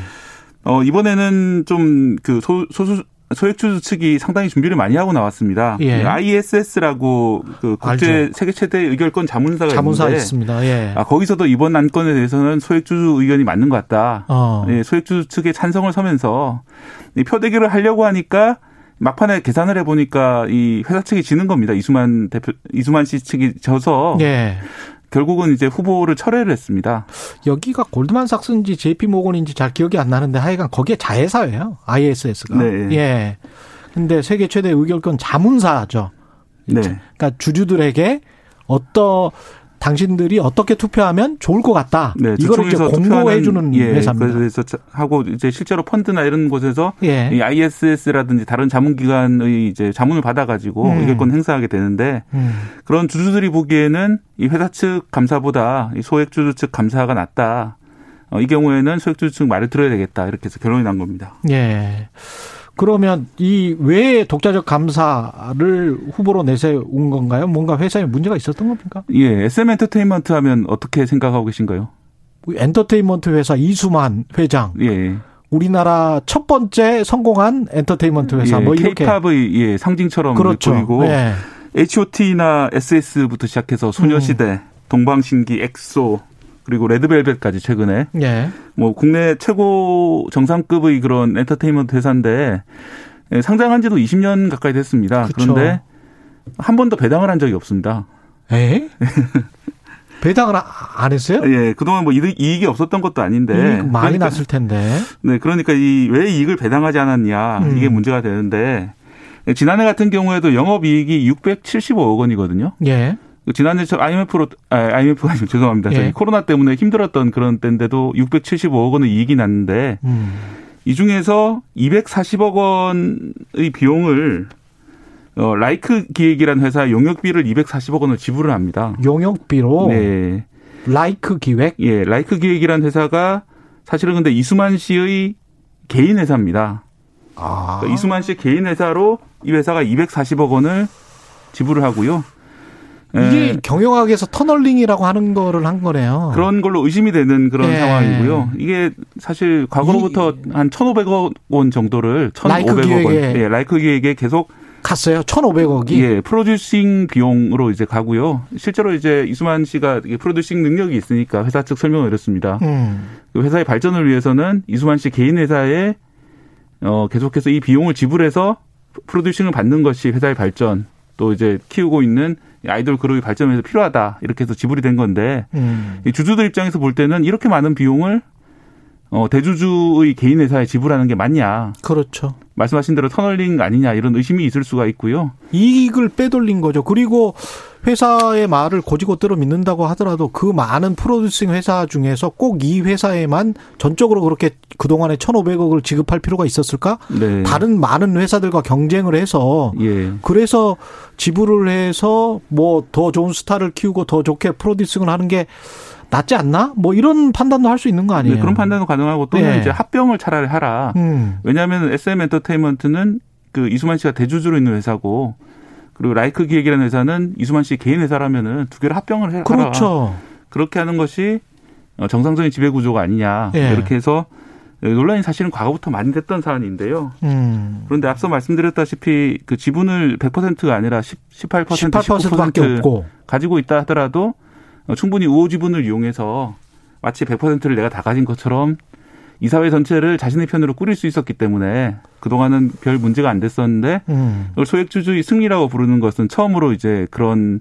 어, 이번에는 좀 그 소수 소액주주 측이 상당히 준비를 많이 하고 나왔습니다. 예. ISS라고 그 국제 알죠. 세계 최대 의결권 자문사가 자문사 있는데 있습니다. 예. 아, 거기서도 이번 안건에 대해서는 소액주주 의견이 맞는 것 같다. 어. 예, 소액주주 측에 찬성을 서면서 이 표대결을 하려고 하니까 막판에 계산을 해보니까 이 회사 측이 지는 겁니다. 이수만 대표, 이수만 씨 측이 져서 예. 결국은 이제 후보를 철회를 했습니다. 여기가 골드만삭스인지 JP 모건인지 잘 기억이 안 나는데 하여간 거기에 자회사예요. ISS가. 네. 예. 근데 세계 최대 의결권 자문사죠. 네. 그러니까 주주들에게 어떠 당신들이 어떻게 투표하면 좋을 것 같다. 네, 이걸 이제 공고해 주는 예, 회사입니다. 그래서 자- 하고 이제 실제로 펀드나 이런 곳에서 예. 이 ISS라든지 다른 자문기관의 이제 자문을 받아가지고 음. 의결권 행사하게 되는데 음. 그런 주주들이 보기에는 이 회사 측 감사보다 이 소액주주 측 감사가 낫다. 어, 이 경우에는 소액주주 측 말을 들어야 되겠다. 이렇게 해서 결론이 난 겁니다. 예. 그러면 이 왜 독자적 감사를 후보로 내세운 건가요? 뭔가 회사에 문제가 있었던 겁니까? 예, SM 엔터테인먼트 하면 어떻게 생각하고 계신가요? 엔터테인먼트 회사 이수만 회장. 예. 우리나라 첫 번째 성공한 엔터테인먼트 회사 예, 뭐 이렇게 K-팝의 예, 상징처럼 그렇죠. 보이고 예. H.O.T.나 S.S.부터 시작해서 소녀시대, 음. 동방신기, 엑소 그리고 레드벨벳까지 최근에 예. 뭐 국내 최고 정상급의 그런 엔터테인먼트 회사인데 예, 상장한 지도 20년 가까이 됐습니다. 그쵸. 그런데 한 번도 배당을 한 적이 없습니다. 에? 배당을 아- 안 했어요? 예, 그동안 뭐 이득, 이익이 없었던 것도 아닌데. 이익 많이 그러니까, 났을 텐데. 네, 그러니까 이 왜 이익을 배당하지 않았냐 음. 이게 문제가 되는데 지난해 같은 경우에도 영업이익이 675억 원이거든요. 예. 지난해 저 IMF로 아, IMF가 아니고 죄송합니다. 예. 저희 코로나 때문에 힘들었던 그런 때인데도 675억 원의 이익이 났는데 음. 이 중에서 240억 원의 비용을 어, 라이크 기획이라는 회사 용역비를 240억 원을 지불을 합니다. 용역비로 네. 라이크 기획. 예, 라이크 기획이라는 회사가 사실은 근데 이수만 씨의 개인 회사입니다. 아. 그러니까 이수만 씨의 개인 회사로 이 회사가 240억 원을 지불을 하고요. 예, 이게 경영학에서 tunneling이라고 하는 거를 한 거네요. 그런 걸로 의심이 되는 그런 예. 상황이고요. 이게 사실 과거로부터 한 1,500억 원 정도를 1,500억 라이크 원. 예, 라이크 기획에 계속 갔어요. 1,500억이. 예, 프로듀싱 비용으로 이제 가고요. 실제로 이제 이수만 씨가 프로듀싱 능력이 있으니까 회사 측 설명을 이렇습니다. 음. 그 회사의 발전을 위해서는 이수만 씨 개인 회사에 어 계속해서 이 비용을 지불해서 프로듀싱을 받는 것이 회사의 발전 또 이제 키우고 있는 아이돌 그룹의 발전에 서 필요하다 이렇게 해서 지불이 된 건데 음. 이 주주들 입장에서 볼 때는 이렇게 많은 비용을 어 대주주의 개인 회사에 지불하는 게 맞냐 그렇죠. 말씀하신 대로 터널링 아니냐 이런 의심이 있을 수가 있고요. 이익을 빼돌린 거죠. 그리고 회사의 말을 고지고대로 믿는다고 하더라도 그 많은 프로듀싱 회사 중에서 꼭 이 회사에만 전적으로 그렇게 그동안에 1,500억을 지급할 필요가 있었을까? 네. 다른 많은 회사들과 경쟁을 해서 예. 그래서 지불을 해서 뭐 더 좋은 스타를 키우고 더 좋게 프로듀싱을 하는 게 낫지 않나? 뭐 이런 판단도 할 수 있는 거 아니에요? 네, 그런 판단도 가능하고 또는 네. 이제 합병을 차라리 하라. 음. 왜냐하면 SM 엔터테인먼트는 그 이수만 씨가 대주주로 있는 회사고 그리고 라이크 기획이라는 회사는 이수만 씨 개인 회사라면은 두 개를 합병을 해라. 그렇죠. 그렇게 하는 것이 어, 정상적인 지배 구조가 아니냐. 예. 이렇게 해서 논란이 사실은 과거부터 많이 됐던 사안인데요. 음. 그런데 앞서 말씀드렸다시피 그 지분을 100%가 아니라 10, 18%, 18%밖에 19% 없고. 가지고 있다 하더라도 어, 충분히 우호 지분을 이용해서 마치 100%를 내가 다 가진 것처럼 이 사회 전체를 자신의 편으로 꾸릴 수 있었기 때문에 그동안은 별 문제가 안 됐었는데 음. 소액주주의 승리라고 부르는 것은 처음으로 이제 그런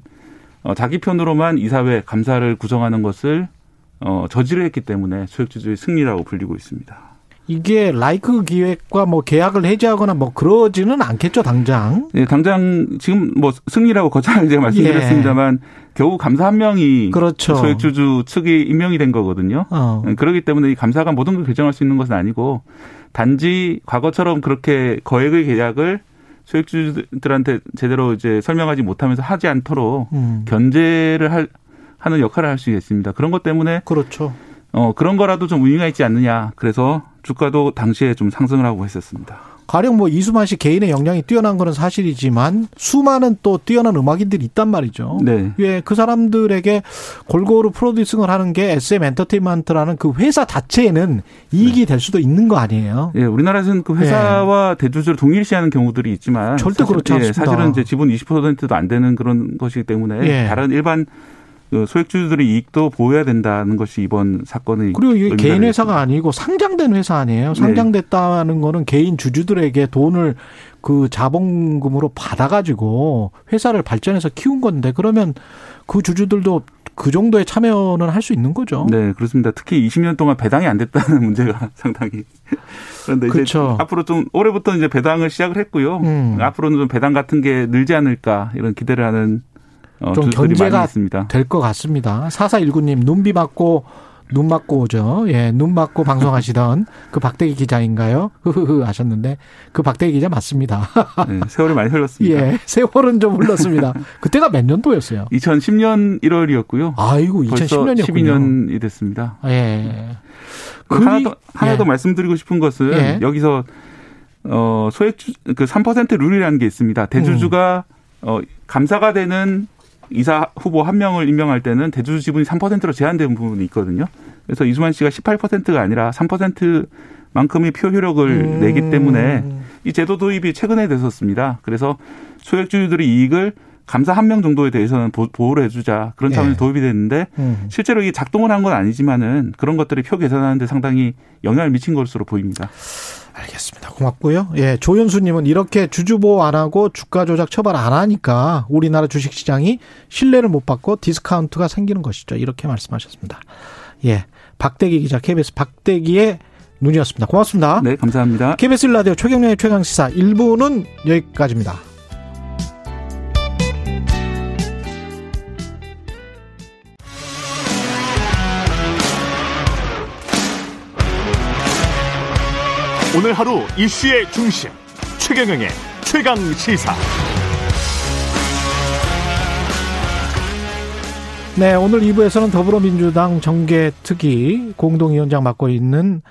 어, 자기 편으로만 이사회 감사를 구성하는 것을 어, 저지를 했기 때문에 소액주주의 승리라고 불리고 있습니다. 이게 라이크 기획과 뭐 계약을 해지하거나 뭐 그러지는 않겠죠, 당장. 예, 당장 지금 뭐 승리라고 거창하게 제가 말씀드렸습니다만 겨우 감사 한 명이 예. 그렇죠. 소액주주 측이 임명이 된 거거든요. 어. 예, 그렇기 때문에 이 감사가 모든 걸 결정할 수 있는 것은 아니고 단지 과거처럼 그렇게 거액의 계약을 소액주주들한테 제대로 이제 설명하지 못하면서 하지 않도록 음. 견제를 할, 하는 역할을 할 수 있습니다. 그런 것 때문에 그렇죠. 어 그런 거라도 좀 의미가 있지 않느냐. 그래서 주가도 당시에 좀 상승을 하고 했었습니다. 가령 뭐 이수만 씨 개인의 역량이 뛰어난 거는 사실이지만 수많은 또 뛰어난 음악인들이 있단 말이죠. 네. 예, 그 사람들에게 골고루 프로듀싱을 하는 게 SM 엔터테인먼트라는 그 회사 자체에는 이익이 될 수도 있는 거 아니에요. 예, 우리나라에서는 그 회사와 대주주를 동일시하는 경우들이 있지만 네. 절대 그렇지 예, 않습니다. 사실은 이제 지분 20%도 안 되는 그런 것이기 때문에 예. 다른 일반 그 소액주주들의 이익도 보호해야 된다는 것이 이번 사건의 그리고 이게 개인 회사가. 아니고 상장된 회사 아니에요. 네. 상장됐다는 거는 개인 주주들에게 돈을 그 자본금으로 받아가지고 회사를 발전해서 키운 건데 그러면 그 주주들도 그 정도의 참여는 할 수 있는 거죠. 네, 그렇습니다. 특히 20년 동안 배당이 안 됐다는 문제가 상당히 그런데 이제 그렇죠. 앞으로 좀 올해부터 이제 배당을 시작을 했고요. 음. 앞으로는 좀 배당 같은 게 늘지 않을까 이런 기대를 하는 어, 좀 견제가. 될 것 같습니다. 4419님, 눈비 맞고, 눈 맞고 오죠. 예, 눈 맞고 방송하시던 그 박대기 기자인가요? 흐흐흐 하셨는데, 그 박대기 기자 맞습니다. 네, 세월이 많이 흘렀습니다. 예, 세월은 좀 흘렀습니다. 그때가 몇 년도였어요? 2010년 1월이었고요. 아이고, 벌써 2010년이었군요. 12년이 됐습니다. 예. 그그 하나 더, 하나 예. 더 말씀드리고 싶은 것은 예. 여기서 어 소액주 그3% 룰이라는 게 있습니다. 대주주가 음. 어 감사가 되는 이사 후보 한 명을 임명할 때는 대주주 지분이 3%로 제한되는 부분이 있거든요. 그래서 이수만 씨가 18%가 아니라 3%만큼의 표 효력을 음. 내기 때문에 이 제도 도입이 최근에 됐었습니다. 그래서 소액주주들의 이익을 감사 한 명 정도에 대해서는 보- 보호를 해주자 그런 차원에서 예. 도입이 됐는데 음. 실제로 이게 작동을 한 건 아니지만은 그런 것들이 표 계산하는데 상당히 영향을 미친 것으로 보입니다. 알겠습니다. 고맙고요. 예, 조현수님은 이렇게 주주보호 안 하고 주가 조작 처벌 안 하니까 우리나라 주식시장이 신뢰를 못 받고 디스카운트가 생기는 것이죠. 이렇게 말씀하셨습니다. 예, 박대기 기자 KBS 박대기의 눈이었습니다. 고맙습니다. 네, 감사합니다. KBS 라디오 최경련의 최강 시사 1부는 여기까지입니다. 오늘 하루 이슈의 중심 최경영의 최강 시사. 네, 오늘 2부에서는 더불어민주당 정계특위 공동위원장 맡고 있는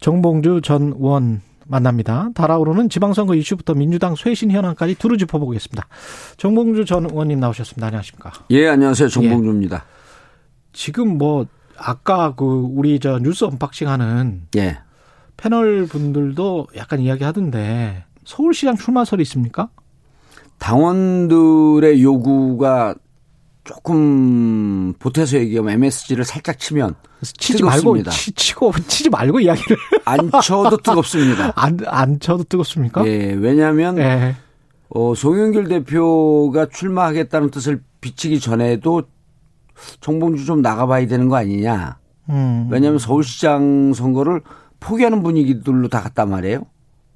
정봉주 전 의원 만납니다. 다라오르는 지방선거 이슈부터 민주당 쇄신 현황까지 두루 짚어보겠습니다. 정봉주 전 의원님 나오셨습니다. 안녕하십니까? 예, 안녕하세요. 정봉주입니다. 예. 지금 뭐 아까 그 우리 저 뉴스 언박싱하는 예. 패널 분들도 약간 이야기하던데 서울시장 출마설이 있습니까? 당원들의 요구가 조금 보태서 얘기하면 MSG를 살짝 치면 치지 말고 뜨겁습니다. 치, 치고 치지 말고 이야기를 안 쳐도 뜨겁습니다. 안 안 쳐도 뜨겁습니까? 예, 왜냐하면 예. 어, 송영길 대표가 출마하겠다는 뜻을 비치기 전에도 정봉주 좀 나가봐야 되는 거 아니냐. 음. 왜냐하면 서울시장 선거를 포기하는 분위기들로 다 갔단 말이에요.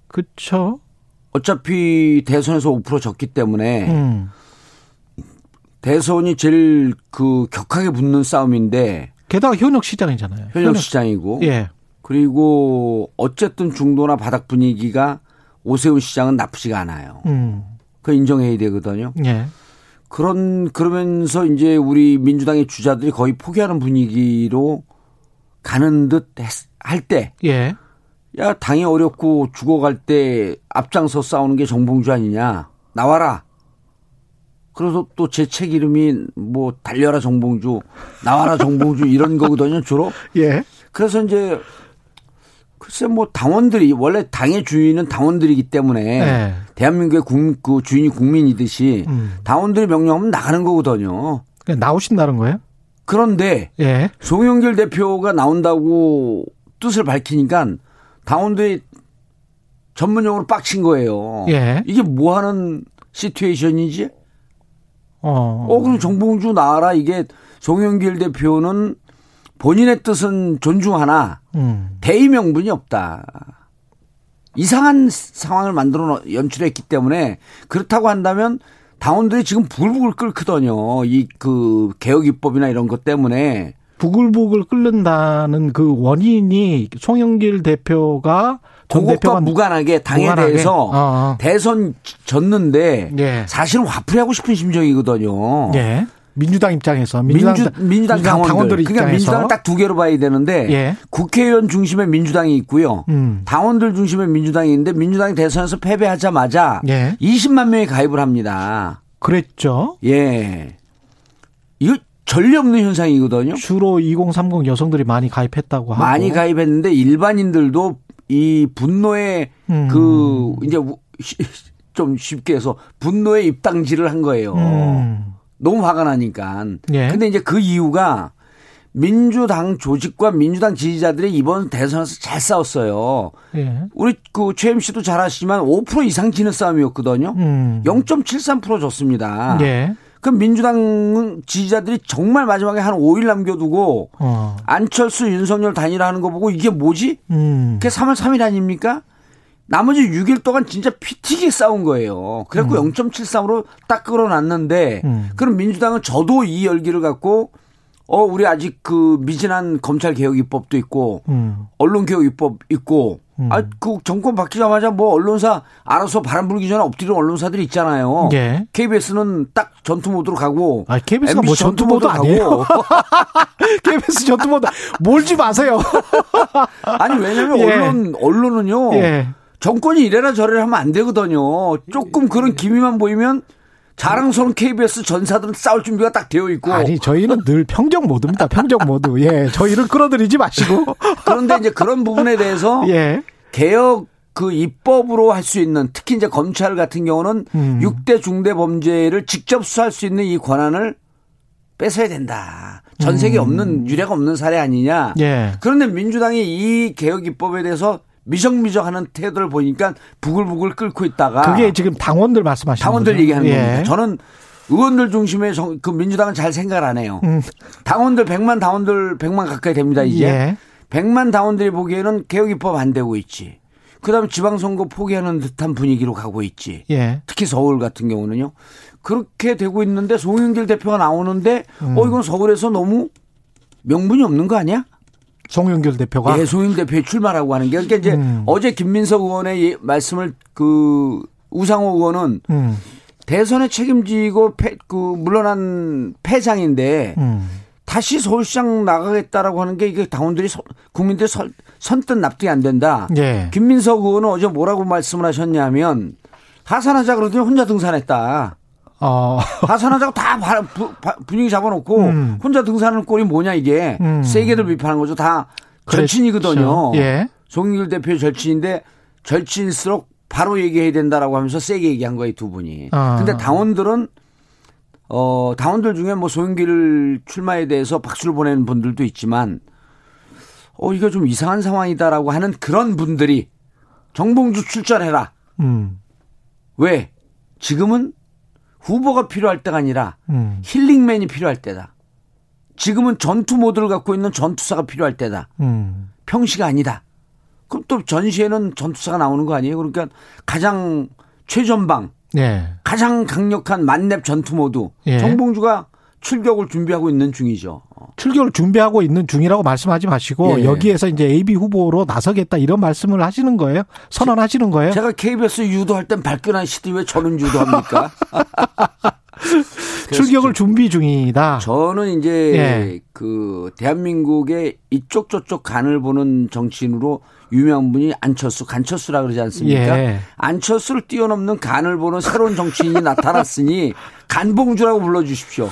그렇죠. 어차피 대선에서 5% 졌기 때문에 음. 대선이 제일 그 격하게 붙는 싸움인데 게다가 현역 시장이잖아요. 현역 시장이고 예. 그리고 어쨌든 중도나 바닥 분위기가 오세훈 시장은 나쁘지가 않아요. 음. 그 인정해야 되거든요. 예. 그런 그러면서 이제 우리 민주당의 주자들이 거의 포기하는 분위기로 가는 듯 할 때, 예. 야 당이 어렵고 죽어갈 때 앞장서 싸우는 게 정봉주 아니냐 나와라. 그래서 또 제 책 이름이 뭐 달려라 정봉주, 나와라 정봉주 이런 거거든요 주로. 예. 그래서 이제 글쎄 뭐 당원들이 원래 당의 주인은 당원들이기 때문에 예. 대한민국의 국, 그 주인이 국민이듯이 음. 당원들이 명령하면 나가는 거거든요. 그냥 나오신다는 거예요? 그런데 예. 송영길 대표가 나온다고 뜻을 밝히니까 당원들이 전문용어로 빡친 거예요. 예. 이게 뭐 하는 시츄에이션이지? 어. 어, 그럼 정봉주 나와라. 이게 송영길 대표는 본인의 뜻은 존중하나 음. 대의 명분이 없다. 이상한 상황을 만들어 놓- 연출했기 때문에 그렇다고 한다면 당원들이 지금 불불 끓거든요. 이 그 개혁 입법이나 이런 것 때문에 부글부글 끓는다는 그 원인이 송영길 대표가 전 그것과 무관하게 당에 무관하게? 대해서 어, 어. 대선 졌는데 예. 사실은 화풀이하고 싶은 심정이거든요. 예. 민주당 입장에서 민주당, 민주, 민주당, 당원들. 그러니까 입장에서 민주당을 딱 두 개로 봐야 되는데 예. 국회의원 중심의 민주당이 있고요. 음. 당원들 중심의 민주당이 있는데 민주당이 대선에서 패배하자마자 예. 20만 명이 가입을 합니다. 그랬죠. 예. 이거 전례 없는 현상이거든요. 주로 2030 여성들이 많이 가입했다고 하고 많이 가입했는데 일반인들도 이 분노의 음. 그 이제 좀 쉽게 해서 분노의 입당질을 한 거예요. 음. 너무 화가 나니까. 예. 근데 이제 그 이유가 민주당 조직과 민주당 지지자들이 이번 대선에서 잘 싸웠어요. 예. 우리 그 최임 씨도 잘 아시지만 5% 이상 지는 싸움이었거든요. 음. 0.73% 줬습니다. 예. 그럼 민주당 지지자들이 정말 마지막에 한 5일 남겨두고 어. 안철수 윤석열 단일화하는 거 보고 이게 뭐지? 음. 그게 3월 3일 아닙니까? 나머지 6일 동안 진짜 피튀게 싸운 거예요. 그래갖고 0.73으로 딱 끌어놨는데, 음. 그럼 민주당은 저도 이 열기를 갖고, 어, 우리 아직 그 미진한 검찰 개혁 입법도 있고, 음. 언론 개혁 입법 있고, 음. 아, 그 정권 바뀌자마자 뭐 언론사 알아서 바람 불기 전에 엎드리는 언론사들이 있잖아요. 예. KBS는 딱 전투 모드로 가고, 아, KBS가 뭐 MBC 전투 모드 아니에요? 가고. KBS 전투 모드 몰지 마세요. 아니 왜냐면 예. 언론 언론은요. 예. 정권이 이래라 저래라 하면 안 되거든요. 조금 그런 기미만 보이면 자랑스러운 KBS 전사들은 싸울 준비가 딱 되어 있고. 아니, 저희는 늘 평정 모드입니다. 평정 모드. 예. 저희를 끌어들이지 마시고. 그런데 이제 그런 부분에 대해서 예. 개혁 그 입법으로 할 수 있는 특히 이제 검찰 같은 경우는 음. 6대 중대 범죄를 직접 수사할 수 있는 이 권한을 뺏어야 된다. 전 세계 없는 유례가 없는 사례 아니냐. 음. 예. 그런데 민주당이 이 개혁 입법에 대해서 미적미적하는 태도를 보니까 부글부글 끓고 있다가 그게 지금 당원들 말씀하시는 당원들 거죠? 얘기하는 예. 겁니다. 저는 의원들 중심의 정- 그 민주당은 잘 생각을 안 해요. 음. 당원들 100만 당원들 100만 가까이 됩니다 이제. 예. 100만 당원들이 보기에는 개혁 입법 안 되고 있지. 그다음에 지방선거 포기하는 듯한 분위기로 가고 있지. 예. 특히 서울 같은 경우는요. 그렇게 되고 있는데 송영길 대표가 나오는데 음. 어 이건 서울에서 너무 명분이 없는 거 아니야? 송영길 대표가 예, 송영 대표의 출마라고 하는 게. 그러니까 이제 음. 어제 김민석 의원의 예- 말씀을 그 우상호 의원은 음. 대선에 책임지고 패, 그 물러난 패장인데 음. 다시 서울시장 나가겠다라고 하는 게 이게 당원들이 서- 국민들이 선, 선뜻 납득이 안 된다. 예. 김민석 의원은 어제 뭐라고 말씀을 하셨냐면 하산하자 그러더니 혼자 등산했다. 어. 하산하자고 다 바- 부- 바- 분위기 잡아놓고 음. 혼자 등산하는 꼴이 뭐냐 이게 음. 세계들 비판한 거죠. 다 절친이거든요. 예. 송영길 대표의 절친인데 절친일수록 바로 얘기해야 된다라고 하면서 세게 얘기한 거예요 두 분이. 아. 근데 당원들은 어 당원들 중에 뭐 소영길 출마에 대해서 박수를 보내는 분들도 있지만 어 이거 좀 이상한 상황이다라고 하는 그런 분들이 정봉주 출전해라. 음. 왜? 지금은 후보가 필요할 때가 아니라 음. 힐링맨이 필요할 때다. 지금은 전투 모드를 갖고 있는 전투사가 필요할 때다. 음. 평시가 아니다. 그럼 또 전시에는 전투사가 나오는 거 아니에요? 그러니까 가장 최전방, 예. 가장 강력한 만렙 전투 모드. 예. 정봉주가 출격을 준비하고 있는 중이죠. 출결을 준비하고 있는 중이라고 말씀하지 마시고 예. 여기에서 이제 AB 후보로 나서겠다 이런 말씀을 하시는 거예요? 선언하시는 거예요? 제가 KBS 유도할 땐 발끈하시더니 왜 저는 유도합니까? 출격을 준비 중이다. 저는 이제 예. 그 대한민국의 이쪽 저쪽 간을 보는 정치인으로 유명한 분이 안철수, 간철수라 그러지 않습니까? 예. 안철수를 뛰어넘는 간을 보는 새로운 정치인이 나타났으니 간봉주라고 불러주십시오.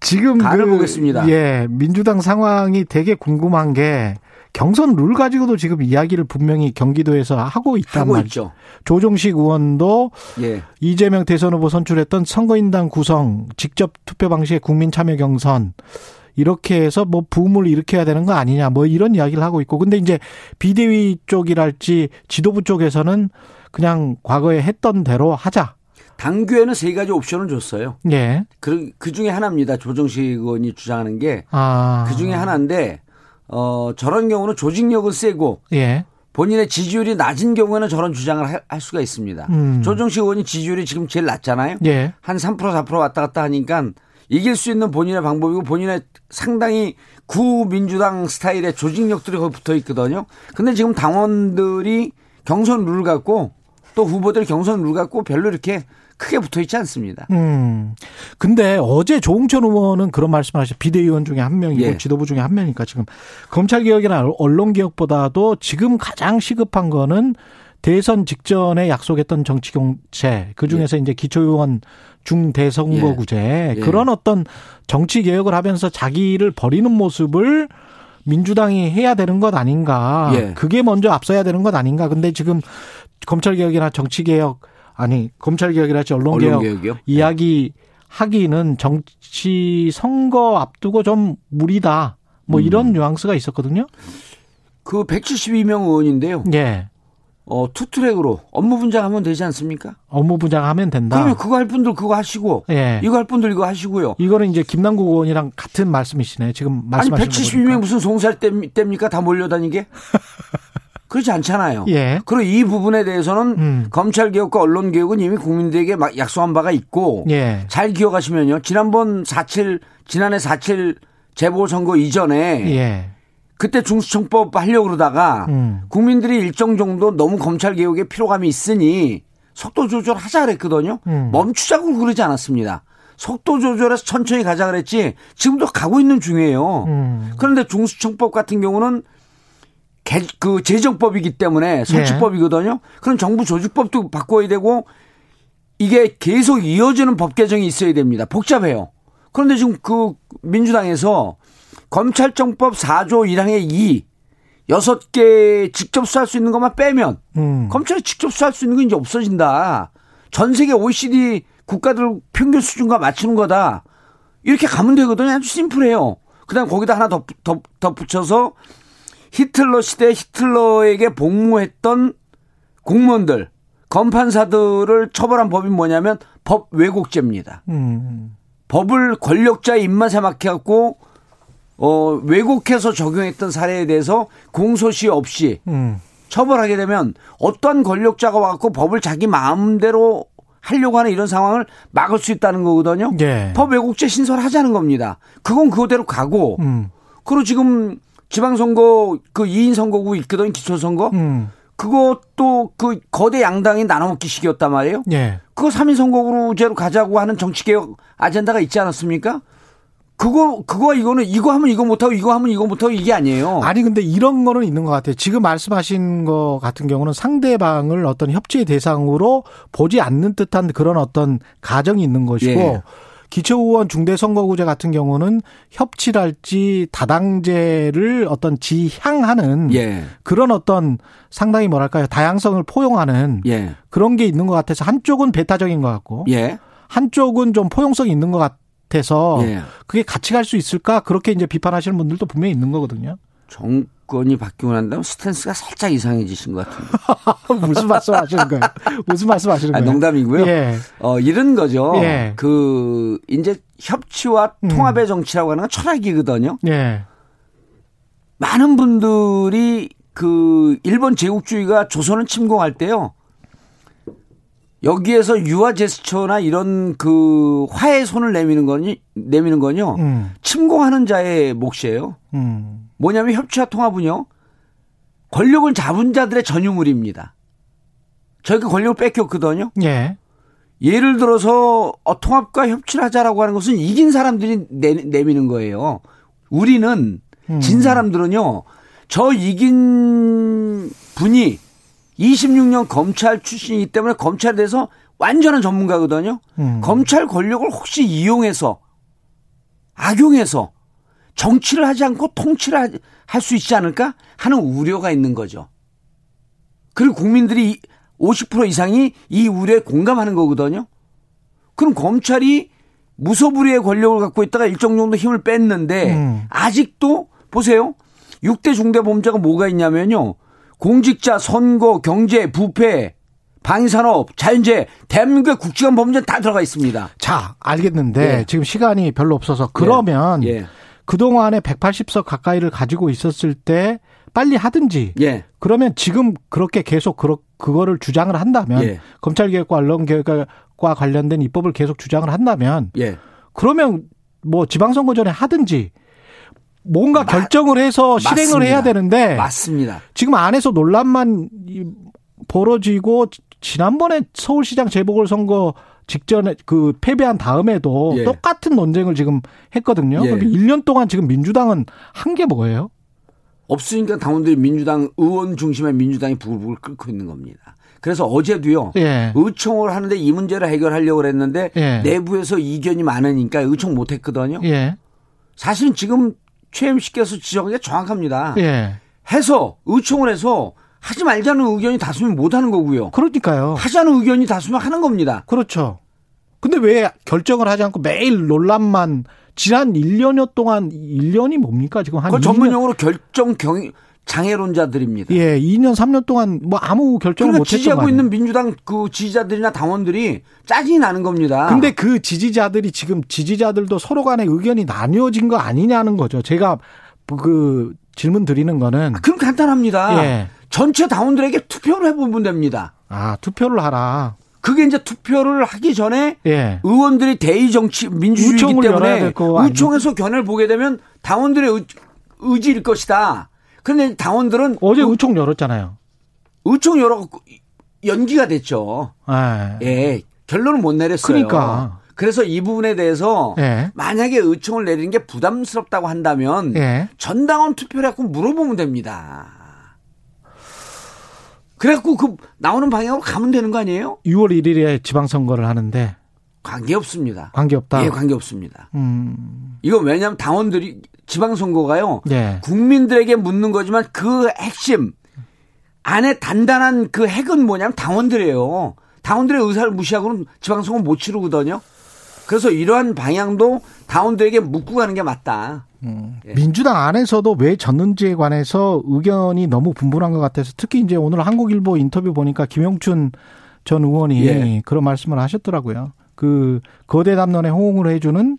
지금 간을 그, 보겠습니다. 예, 민주당 상황이 되게 궁금한 게 경선 룰 가지고도 지금 이야기를 분명히 경기도에서 하고 있단 말이죠. 조종식 의원도 예. 이재명 대선 후보 선출했던 선거인단 구성, 직접 투표 방식의 국민 참여 경선 이렇게 해서 뭐 붐을 일으켜야 되는 거 아니냐 뭐 이런 이야기를 하고 있고 근데 이제 비대위 쪽이랄지 지도부 쪽에서는 그냥 과거에 했던 대로 하자. 당규에는 세 가지 옵션을 줬어요. 예. 그, 그 중에 하나입니다. 조정식 의원이 주장하는 게그 아. 중에 하나인데, 어, 저런 경우는 조직력은 세고 예. 본인의 지지율이 낮은 경우에는 저런 주장을 할, 할 수가 있습니다. 음. 조정식 의원이 지지율이 지금 제일 낮잖아요. 예. 한3% 4% 왔다 갔다 하니까 이길 수 있는 본인의 방법이고 본인의 상당히 구민주당 스타일의 조직력들이 거기 붙어 있거든요. 근데 지금 당원들이 경선 룰 갖고 또 후보들 경선 룰 갖고 별로 이렇게 크게 붙어 있지 않습니다. 음. 근데 어제 조홍천 의원은 그런 말씀을 하셨어요. 비대위원 중에 한 명이고 예. 지도부 중에 한 명이니까 지금 검찰 개혁이나 언론 개혁보다도 지금 가장 시급한 거는 대선 직전에 약속했던 정치 경제 그 중에서 이제 기초의원 중대선거구제 예. 그런 어떤 정치 개혁을 하면서 자기를 버리는 모습을 민주당이 해야 되는 것 아닌가. 예. 그게 먼저 앞서야 되는 것 아닌가. 근데 지금 검찰 개혁이나 정치 개혁 아니 검찰 개혁이랄지 언론 개혁 언론개혁이요? 이야기 하기는 정치 선거 앞두고 좀 무리다. 뭐 음. 이런 뉘앙스가 있었거든요. 그 172명 의원인데요. 예. 어, 투트랙으로 업무 분장하면 되지 않습니까? 업무 분장하면 된다. 그러면 그거 할 분들 그거 하시고 예. 이거 할 분들 이거 하시고요. 이거는 이제 김남국 의원이랑 같은 말씀이시네. 지금 아니 말씀하신 172명 무슨 송살 때- 때입니까? 다 몰려다니게? 그렇지 않잖아요. 예. 그리고 이 부분에 대해서는 음. 검찰 개혁과 언론 개혁은 이미 국민들에게 막 약속한 바가 있고 예. 잘 기억하시면요. 지난번 4.7 지난해 4.7 재보궐 선거 이전에 예. 그때 중수청법 하려고 그러다가 음. 국민들이 일정 정도 너무 검찰 개혁에 피로감이 있으니 속도 조절하자 그랬거든요. 음. 멈추자고 그러지 않았습니다. 속도 조절해서 천천히 가자 그랬지 지금도 가고 있는 중이에요. 음. 그런데 중수청법 같은 경우는 개, 그 재정법이기 때문에 설치법이거든요. 그럼 정부 조직법도 바꿔야 되고 이게 계속 이어지는 법 개정이 있어야 됩니다. 복잡해요. 그런데 지금 그 민주당에서 검찰청법 4조 1항의 2 여섯 개 직접 수할 수 있는 것만 빼면 음. 검찰이 직접 수할 수 있는 건 이제 없어진다. 전 세계 OECD 국가들 평균 수준과 맞추는 거다. 이렇게 가면 되거든요. 아주 심플해요. 그다음 거기다 하나 더, 더, 덧붙여서 히틀러 시대 히틀러에게 복무했던 공무원들, 검판사들을 처벌한 법이 뭐냐면 법 왜곡죄입니다. 음. 법을 권력자의 입맛에 맞게갖고 어, 왜곡해서 적용했던 사례에 대해서 공소시 없이 음. 처벌하게 되면 어떤 권력자가 와갖고 법을 자기 마음대로 하려고 하는 이런 상황을 막을 수 있다는 거거든요. 예. 법 왜곡죄 신설하자는 겁니다. 그건 그거대로 가고 음. 그리고 지금 지방선거 그 2인 선거구 있거든 기초선거 음. 그것도 그 거대 양당이 나눠먹기 식이었단 말이에요. 예. 그거 3인 선거구제로 가자고 하는 정치개혁 아젠다가 있지 않았습니까? 그거 그거 이거는 이거 하면 이거 못하고 이거 하면 이거 못하고 이게 아니에요. 아니 근데 이런 거는 있는 것 같아요. 지금 말씀하신 거 같은 경우는 상대방을 어떤 협치의 대상으로 보지 않는 듯한 그런 어떤 가정이 있는 것이고 예. 기초의원 중대선거구제 같은 경우는 협치랄지 다당제를 어떤 지향하는 예. 그런 어떤 상당히 뭐랄까요 다양성을 포용하는 예. 그런 게 있는 것 같아서 한쪽은 배타적인 것 같고 예. 한쪽은 좀 포용성이 있는 것 같아서 예. 그게 같이 갈 수 있을까 그렇게 이제 비판하시는 분들도 분명히 있는 거거든요. 정 권이 바뀌고 난 다음에 스탠스가 살짝 이상해지신 것 같은데. 무슨 말씀 하시는 거예요? 무슨 말씀 하시는 아, 거예요? 농담이고요. 예. 어, 이런 거죠. 예. 그, 이제 협치와 음. 통합의 정치라고 하는 건 철학이거든요. 예. 많은 분들이 그 일본 제국주의가 조선을 침공할 때요. 여기에서 유화 제스처나 이런 그 화해 손을 내미는 거니 내미는 건요. 음. 침공하는 자의 몫이에요. 음. 뭐냐면 협치와 통합은요. 권력을 잡은 자들의 전유물입니다. 저희가 권력을 뺏겼거든요. 예. 예를 들어서 어, 통합과 협치를 하자라고 하는 것은 이긴 사람들이 내, 내미는 거예요. 우리는 음. 진 사람들은요. 저 이긴 분이 26년 검찰 출신이기 때문에 검찰에 대해서 완전한 전문가거든요. 음. 검찰 권력을 혹시 이용해서 악용해서 정치를 하지 않고 통치를 할 수 있지 않을까 하는 우려가 있는 거죠. 그리고 국민들이 50% 이상이 이 우려에 공감하는 거거든요. 그럼 검찰이 무소불위의 권력을 갖고 있다가 일정 정도 힘을 뺐는데 음. 아직도 보세요. 6대 중대 범죄가 뭐가 있냐면요. 공직자, 선거, 경제, 부패, 방위산업, 자연재해, 대한민국의 국지관 범죄는 다 들어가 있습니다. 자, 알겠는데 예. 지금 시간이 별로 없어서 그러면 예. 그동안에 180석 가까이를 가지고 있었을 때 빨리 하든지 예. 그러면 지금 그렇게 계속 그러, 그거를 주장을 한다면 예. 검찰개혁과 언론개혁과 관련된 입법을 계속 주장을 한다면 예. 그러면 뭐 지방선거 전에 하든지 뭔가 마- 결정을 해서 실행을 맞습니다. 해야 되는데 맞습니다. 지금 안에서 논란만 이- 벌어지고 지- 지난번에 서울시장 재보궐선거 직전에 그 패배한 다음에도 예. 똑같은 논쟁을 지금 했거든요. 예. 그럼 1년 동안 지금 민주당은 한 게 뭐예요? 없으니까 당원들이 민주당 의원 중심의 민주당이 부글부글 끓고 있는 겁니다. 그래서 어제도요. 예. 의총을 하는데 이 문제를 해결하려고 했는데 예. 내부에서 이견이 많으니까 의총 못 했거든요. 예. 사실은 지금 최엠씨께서 지적한 게 정확합니다. 예. 해서 의총을 해서 하지 말자는 의견이 다수면 못 하는 거고요. 그러니까요. 하자는 의견이 다수면 하는 겁니다. 그렇죠. 근데 왜 결정을 하지 않고 매일 논란만 지난 1년여 동안 1년이 뭡니까? 지금 한 그걸 2년, 전문 용어로 결정 경 장애론자들입니다. 예, 2년 3년 동안 뭐 아무 결정을 그러니까 못 했던 지지하고 거 있는. 민주당 그 지지자들이나 당원들이 짜증이 나는 겁니다. 근데 그 지지자들이 지금 지지자들도 서로 간에 의견이 나뉘어진 거 아니냐는 거죠. 제가 그 질문 드리는 거는 그럼 간단합니다. 예. 전체 당원들에게 투표를 해보면 됩니다. 아, 투표를 하라. 그게 이제 투표를 하기 전에 예. 의원들이 대의 정치 민주주의이기 때문에? 의총에서 견해를 보게 되면 당원들의 의, 의지일 것이다. 그런데 당원들은 어제 의- 의총 열었잖아요. 의총 열어 연기가 됐죠. 예. 예, 결론은 못 내렸어요. 그러니까. 그래서 이 부분에 대해서 예. 만약에 의총을 내리는 게 부담스럽다고 한다면 예. 전당원 투표를 해갖고 물어보면 됩니다. 그래갖고 그 나오는 방향으로 가면 되는 거 아니에요? 6월 1일에 지방선거를 하는데 관계 없습니다. 관계 없다. 예, 관계 없습니다. 음. 이건 왜냐하면 당원들이 지방선거가요. 예. 국민들에게 묻는 거지만 그 핵심 안에 단단한 그 핵은 뭐냐면 당원들이에요. 당원들의 의사를 무시하고는 지방선거 못 치르거든요. 그래서 이러한 방향도 당원들에게 묻고 가는 게 맞다. 예. 민주당 안에서도 왜 졌는지에 관해서 의견이 너무 분분한 것 같아서 특히 이제 오늘 한국일보 인터뷰 보니까 김영춘 전 의원이 예. 그런 말씀을 하셨더라고요. 그 거대 담론에 호응을 해주는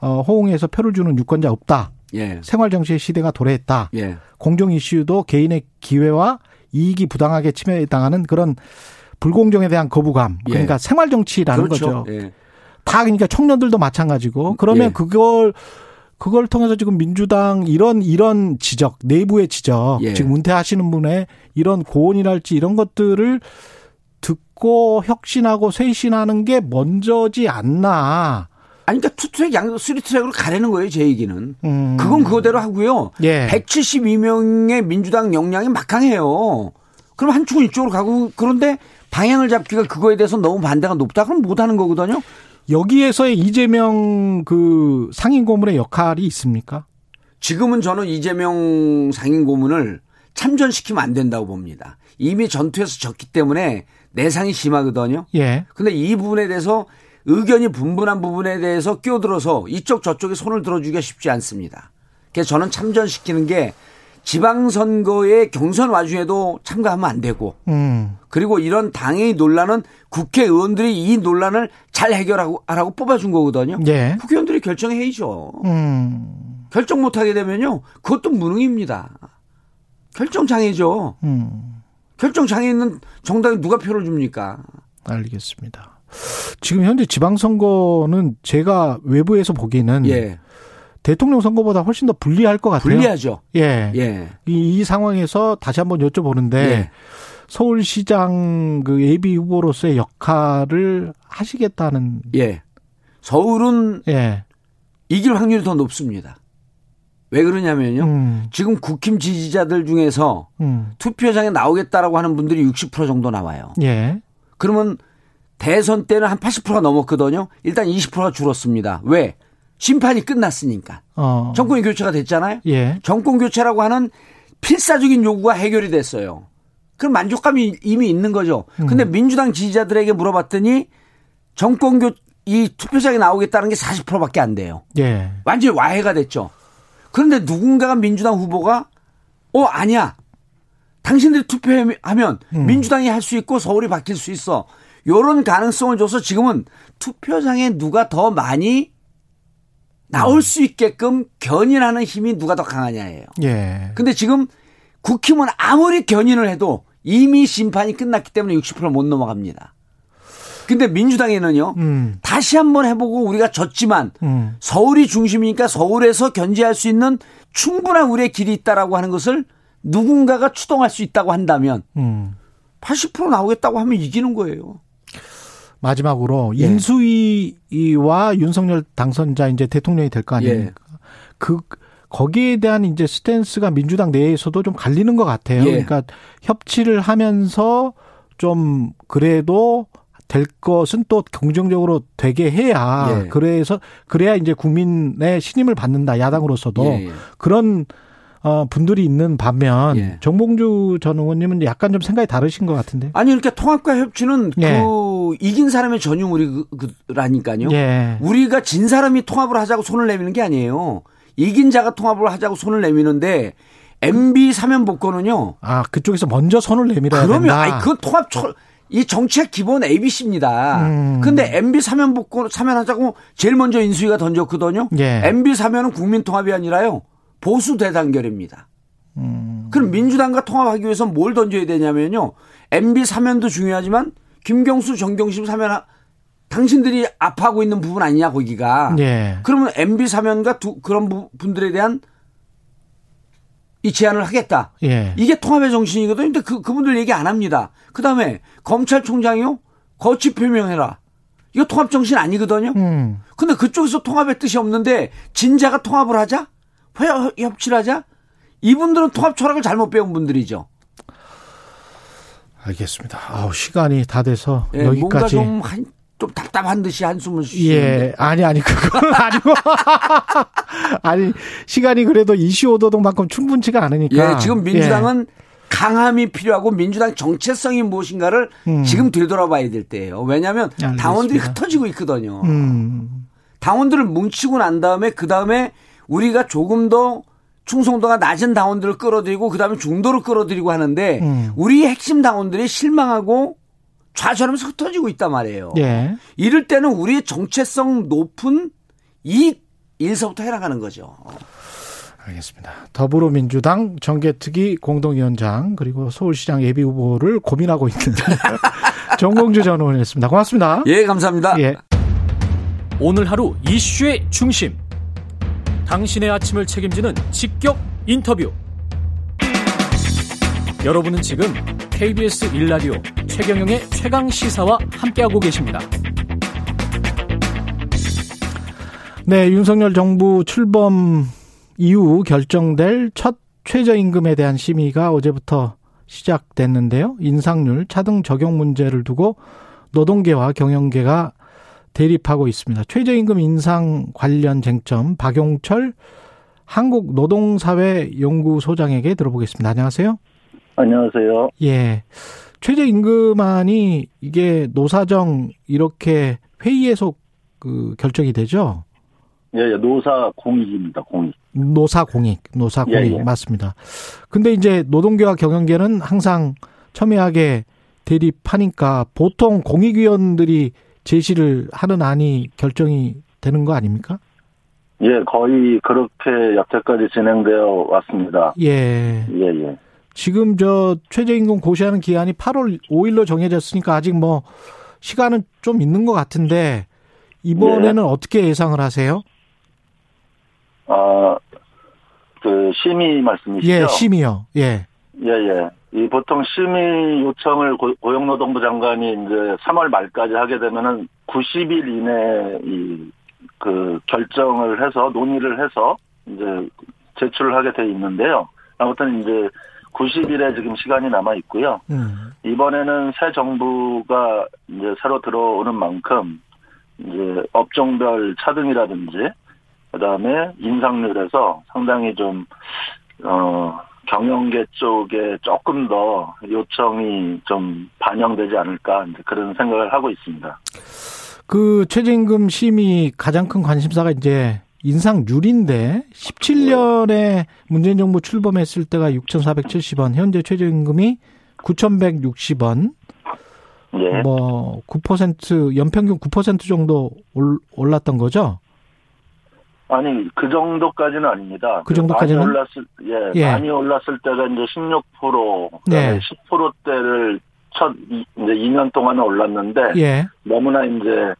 어, 호응해서 표를 주는 유권자 없다. 예. 생활 정치의 시대가 도래했다. 예. 공정 이슈도 개인의 기회와 이익이 부당하게 침해당하는 그런 불공정에 대한 거부감. 예. 그러니까 생활 정치라는 그렇죠. 거죠. 예. 다 그러니까 청년들도 마찬가지고 그러면 예. 그걸 그걸 통해서 지금 민주당 이런 이런 지적 내부의 지적 예. 지금 은퇴하시는 분의 이런 고언이랄지 이런 것들을 듣고 혁신하고 쇄신하는 게 먼저지 않나. 아니 그러니까 two track 양 three track으로 가려는 거예요 제 얘기는. 음. 그건 그거대로 하고요. 예. 172명의 민주당 역량이 막강해요. 그럼 한 축은 이쪽으로 가고 그런데 방향을 잡기가 그거에 대해서 너무 반대가 높다 그럼 못 하는 거거든요. 여기에서의 이재명 그 상임 고문의 역할이 있습니까? 지금은 저는 이재명 상임 고문을 참전시키면 안 된다고 봅니다. 이미 전투에서 졌기 때문에 내상이 심하거든요. 예. 근데 이 부분에 대해서 의견이 분분한 부분에 대해서 끼어들어서 이쪽 저쪽에 손을 들어주기가 쉽지 않습니다. 그래서 저는 참전시키는 게 지방선거의 경선 와중에도 참가하면 안 되고 음. 그리고 이런 당의 논란은 국회의원들이 이 논란을 잘 해결하고 하라고 뽑아준 거거든요. 예. 국회의원들이 결정해야죠. 음. 결정 못하게 되면요. 그것도 무능입니다. 결정 장애죠. 음. 결정 장애 있는 정당에 누가 표를 줍니까? 알겠습니다. 지금 현재 지방선거는 제가 외부에서 보기에는 예. 대통령 선거보다 훨씬 더 불리할 것 같아요. 불리하죠. 예. 예. 이, 이 상황에서 다시 한번 여쭤보는데 예. 서울시장 그 예비 후보로서의 역할을 하시겠다는 예. 서울은 예. 이길 확률이 더 높습니다. 왜 그러냐면요. 음. 지금 국힘 지지자들 중에서 음. 투표장에 나오겠다라고 하는 분들이 60% 정도 나와요. 예. 그러면 대선 때는 한 80%가 넘었거든요. 일단 20%가 줄었습니다. 왜? 심판이 끝났으니까. 어. 정권이 교체가 됐잖아요. 예. 정권 교체라고 하는 필사적인 요구가 해결이 됐어요. 그럼 만족감이 이미 있는 거죠. 근데 민주당 지지자들에게 물어봤더니 정권 교, 이 투표장에 나오겠다는 게 40%밖에 안 돼요. 예. 완전히 와해가 됐죠. 그런데 누군가가 민주당 후보가 어 아니야. 당신들이 투표하면 민주당이 할 수 있고 서울이 바뀔 수 있어. 요런 가능성을 줘서 지금은 투표장에 누가 더 많이 나올 수 있게끔 견인하는 힘이 누가 더 강하냐예요. 예. 근데 지금 국힘은 아무리 견인을 해도 이미 심판이 끝났기 때문에 60%못 넘어갑니다. 근데 민주당에는요. 음. 다시 한번 해보고 우리가 졌지만 음. 서울이 중심이니까 서울에서 견제할 수 있는 충분한 우리의 길이 있다라고 하는 것을 누군가가 추동할 수 있다고 한다면 음. 80% 나오겠다고 하면 이기는 거예요. 마지막으로 예. 인수위와 윤석열 당선자 이제 대통령이 될 거 아닙니까? 예. 그 거기에 대한 이제 스탠스가 민주당 내에서도 좀 갈리는 것 같아요. 예. 그러니까 협치를 하면서 좀 그래도 될 것은 또 긍정적으로 되게 해야 예. 그래서 그래야 이제 국민의 신임을 받는다 야당으로서도 예, 예. 그런 어 분들이 있는 반면 예. 정봉주 전 의원님은 약간 좀 생각이 다르신 것 같은데. 아니 그러니까 통합과 협치는 예. 그 이긴 사람의 전유물이라니까요. 예. 우리가 진 사람이 통합을 하자고 손을 내미는 게 아니에요. 이긴 자가 통합을 하자고 손을 내미는데 MB 사면 복권은요. 아 그쪽에서 먼저 손을 내밀어야 그러면 된다. 아니 그 통합 철- 이 정책 기본 ABC입니다. 음. 근데 MB 사면 복권 사면 하자고 제일 먼저 인수위가 던졌거든요. 예. MB 사면은 국민 통합이 아니라요. 보수 대단결입니다. 음. 그럼 민주당과 통합하기 위해서 뭘 던져야 되냐면요. MB 사면도 중요하지만 김경수 정경심 사면 하- 당신들이 아파하고 있는 부분 아니냐 거기가. 예. 그러면 MB 사면과 두, 그런 부- 분들에 대한 이 제안을 하겠다. 예. 이게 통합의 정신이거든요. 근데 그, 그분들 얘기 안 합니다. 그 다음에 검찰총장이요? 거치 표명해라. 이거 통합 정신 아니거든요. 음. 근데 그쪽에서 통합의 뜻이 없는데 진자가 통합을 하자? 협- 협치를 하자? 이분들은 통합 철학을 잘못 배운 분들이죠. 알겠습니다. 아우, 시간이 다 돼서 예, 뭔가 여기까지. 좀, 한, 좀 답답한 듯이 한숨을 쉬는데. 예, 아니, 아니, 그건 아니고. 아니, 시간이 그래도 이슈 오도독만큼 충분치가 않으니까. 예, 지금 민주당은 강함이 필요하고 민주당 정체성이 무엇인가를 음. 지금 되돌아봐야 될 때예요. 왜냐하면 알겠습니다. 당원들이 흩어지고 있거든요. 예. 음, 당원들을 뭉치고 난 다음에 그 다음에 우리가 조금 더 충성도가 낮은 당원들을 끌어들이고 그 다음에 중도를 끌어들이고 하는데 음. 우리 핵심 당원들이 실망하고 좌절하면서 흩어지고 있단 말이에요. 예. 이럴 때는 우리의 정체성 높은 이 일서부터 해나가는 거죠. 알겠습니다. 더불어민주당 정계특위 공동위원장 그리고 서울시장 예비 후보를 고민하고 있는 정봉주 전 의원이었습니다. 고맙습니다. 예, 감사합니다. 예. 오늘 하루 이슈의 중심. 당신의 아침을 책임지는 직격 인터뷰. 여러분은 지금 KBS 1라디오 최경영의 최강 시사와 함께하고 계십니다. 네, 윤석열 정부 출범 이후 결정될 첫 최저임금에 대한 심의가 어제부터 시작됐는데요. 인상률, 차등 적용 문제를 두고 노동계와 경영계가 대립하고 있습니다. 최저임금 인상 관련 쟁점 박용철 한국노동사회연구소장에게 들어보겠습니다. 안녕하세요. 안녕하세요. 예. 최저임금안이 이게 노사정 이렇게 회의에서 그 결정이 되죠? 예, 예, 노사 공익입니다. 공익. 노사 공익, 노사 공익 예, 예. 맞습니다. 근데 이제 노동계와 경영계는 항상 첨예하게 대립하니까 보통 공익위원들이 제시를 하는 안이 결정이 되는 거 아닙니까? 예, 거의 그렇게 여태까지 진행되어 왔습니다. 예. 예, 예. 지금 저 최저임금 고시하는 기한이 8월 5일로 정해졌으니까 아직 뭐 시간은 좀 있는 것 같은데 이번에는 어떻게 예상을 하세요? 아, 그 심의 말씀이시죠? 예, 심의요. 예. 예, 예. 이 보통 심의 요청을 고, 고용노동부 장관이 이제 3월 말까지 하게 되면은 90일 이내에 이, 그 결정을 해서 논의를 해서 이제 제출을 하게 돼 있는데요. 아무튼 이제 90일에 지금 시간이 남아 있고요. 음. 이번에는 새 정부가 이제 새로 들어오는 만큼 이제 업종별 차등이라든지 그다음에 인상률에서 상당히 좀 어, 경영계 쪽에 조금 더 요청이 좀 반영되지 않을까 그런 생각을 하고 있습니다. 그 최저임금 심의 가장 큰 관심사가 이제 인상률인데 17년에 문재인 정부 출범했을 때가 6,470원, 현재 최저임금이 9,160원. 예. 뭐9% 연평균 9% 정도 올, 올랐던 거죠? 아니 그 정도까지는 아닙니다. 그 정도까지는? 많이 올랐을 예, 예. 많이 올랐을 때가 이제 16% 네. 10%대를 첫 이- 이제 2년 동안은 올랐는데 예. 너무나 이제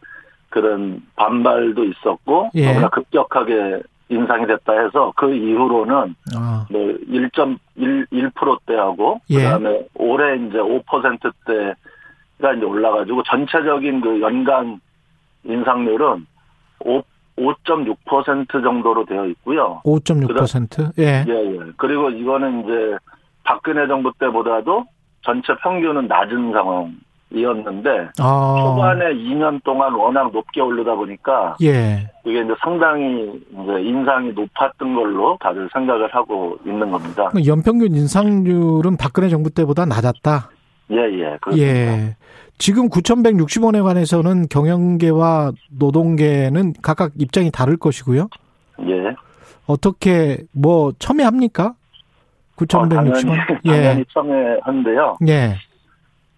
그런 반발도 있었고 예. 너무나 급격하게 인상이 됐다 해서 그 이후로는 아, 뭐 1.1%대하고 예. 그다음에 올해 이제 5%대가 이제 올라가지고 전체적인 그 연간 인상률은 5 5.6% 정도로 되어 있고요. 5.6%. 예. 예, 예. 그리고 이거는 이제 박근혜 정부 때보다도 전체 평균은 낮은 상황이었는데 아. 초반에 2년 동안 워낙 높게 오르다 보니까 예. 이게 이제 상당히 이제 인상이 높았던 걸로 다들 생각을 하고 있는 겁니다. 연평균 인상률은 박근혜 정부 때보다 낮았다. 예, 예. 그렇습니다. 예. 지금 9,160원에 관해서는 경영계와 노동계는 각각 입장이 다를 것이고요. 예. 어떻게 뭐 첨예합니까? 어, 당연히, 9,160원. 당연히 예. 첨예한데요. 예.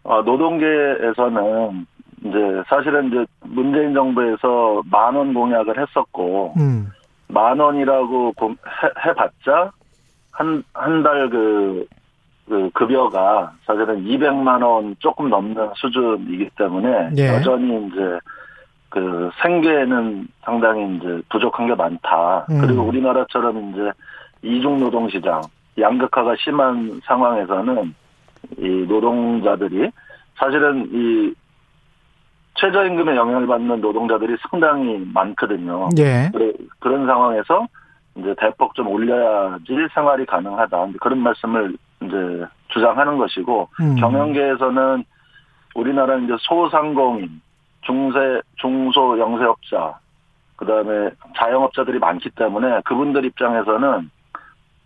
어, 노동계에서는 이제 사실은 이제 문재인 정부에서 만 원 공약을 했었고 음. 만 원이라고 공- 해, 해봤자 한 한 달 그 그 급여가 사실은 200만 원 조금 넘는 수준이기 때문에 예. 여전히 이제 그 생계에는 상당히 이제 부족한 게 많다. 음. 그리고 우리나라처럼 이제 이중 노동 시장 양극화가 심한 상황에서는 이 노동자들이 사실은 이 최저임금에 영향을 받는 노동자들이 상당히 많거든요. 예. 그래- 그런 상황에서 이제 대폭 좀 올려야지 생활이 가능하다. 그런 말씀을 이제 주장하는 것이고 음. 경영계에서는 우리나라 이제 소상공인, 중세, 중소 영세업자, 그다음에 자영업자들이 많기 때문에 그분들 입장에서는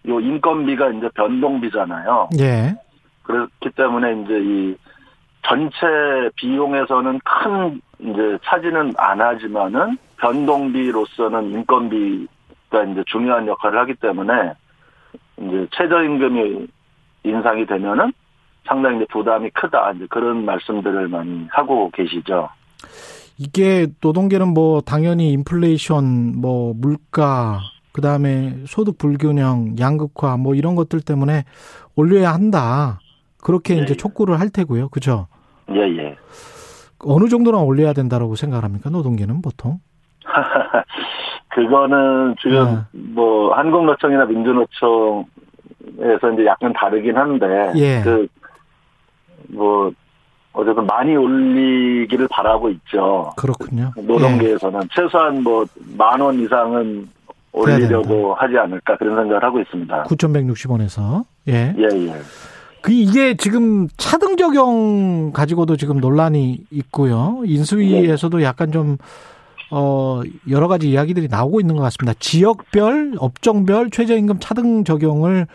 요 인건비가 이제 변동비잖아요. 예. 그렇기 때문에 이제 이 전체 비용에서는 큰 이제 차지는 안 하지만은 변동비로서는 인건비가 이제 중요한 역할을 하기 때문에 이제 최저임금이 인상이 되면은 상당히 이제 부담이 크다 이제 그런 말씀들을 많이 하고 계시죠. 이게 노동계는 뭐 당연히 인플레이션, 뭐 물가, 그 다음에 소득 불균형, 양극화 뭐 이런 것들 때문에 올려야 한다. 그렇게 예, 이제 예. 촉구를 할 테고요. 그죠? 예, 예. 어느 정도나 올려야 된다라고 생각합니까? 노동계는 보통? 그거는 지금 뭐 한국노총이나 민주노총 에서 이제 약간 다르긴 한데 예. 그뭐 어쨌든 많이 올리기를 바라고 있죠. 그렇군요. 노동계에서는 최소한 뭐 만 원 이상은 올리려고 하지 않을까 그런 생각을 하고 있습니다. 9,160원에서. 예. 예, 예. 그 이게 지금 차등 적용 가지고도 지금 논란이 있고요. 인수위에서도 약간 좀 어, 여러 가지 이야기들이 나오고 있는 것 같습니다. 지역별, 업종별 최저임금 차등 적용을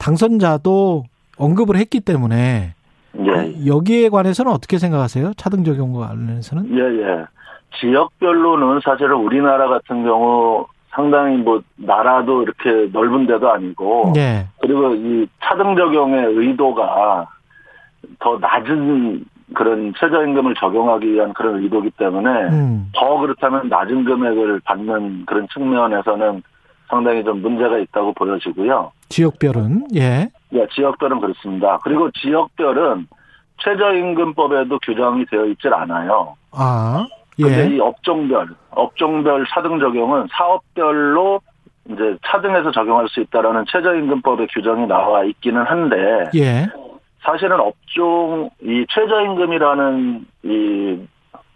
당선자도 언급을 했기 때문에 예. 여기에 관해서는 어떻게 생각하세요? 차등 적용과 관련해서는? 예, 예. 지역별로는 사실은 우리나라 같은 경우 상당히 뭐 나라도 이렇게 넓은 데도 아니고 예. 그리고 이 차등 적용의 의도가 더 낮은 그런 최저임금을 적용하기 위한 그런 의도기 때문에 음. 더 그렇다면 낮은 금액을 받는 그런 측면에서는 상당히 좀 문제가 있다고 보여지고요. 지역별은 예. 예, 지역별은 그렇습니다. 그리고 지역별은 최저임금법에도 규정이 되어 있질 않아요. 아. 근데 예. 이 업종별, 업종별 차등 적용은 사업별로 이제 차등해서 적용할 수 있다라는 최저임금법의 규정이 나와 있기는 한데 예. 사실은 업종 이 최저임금이라는 이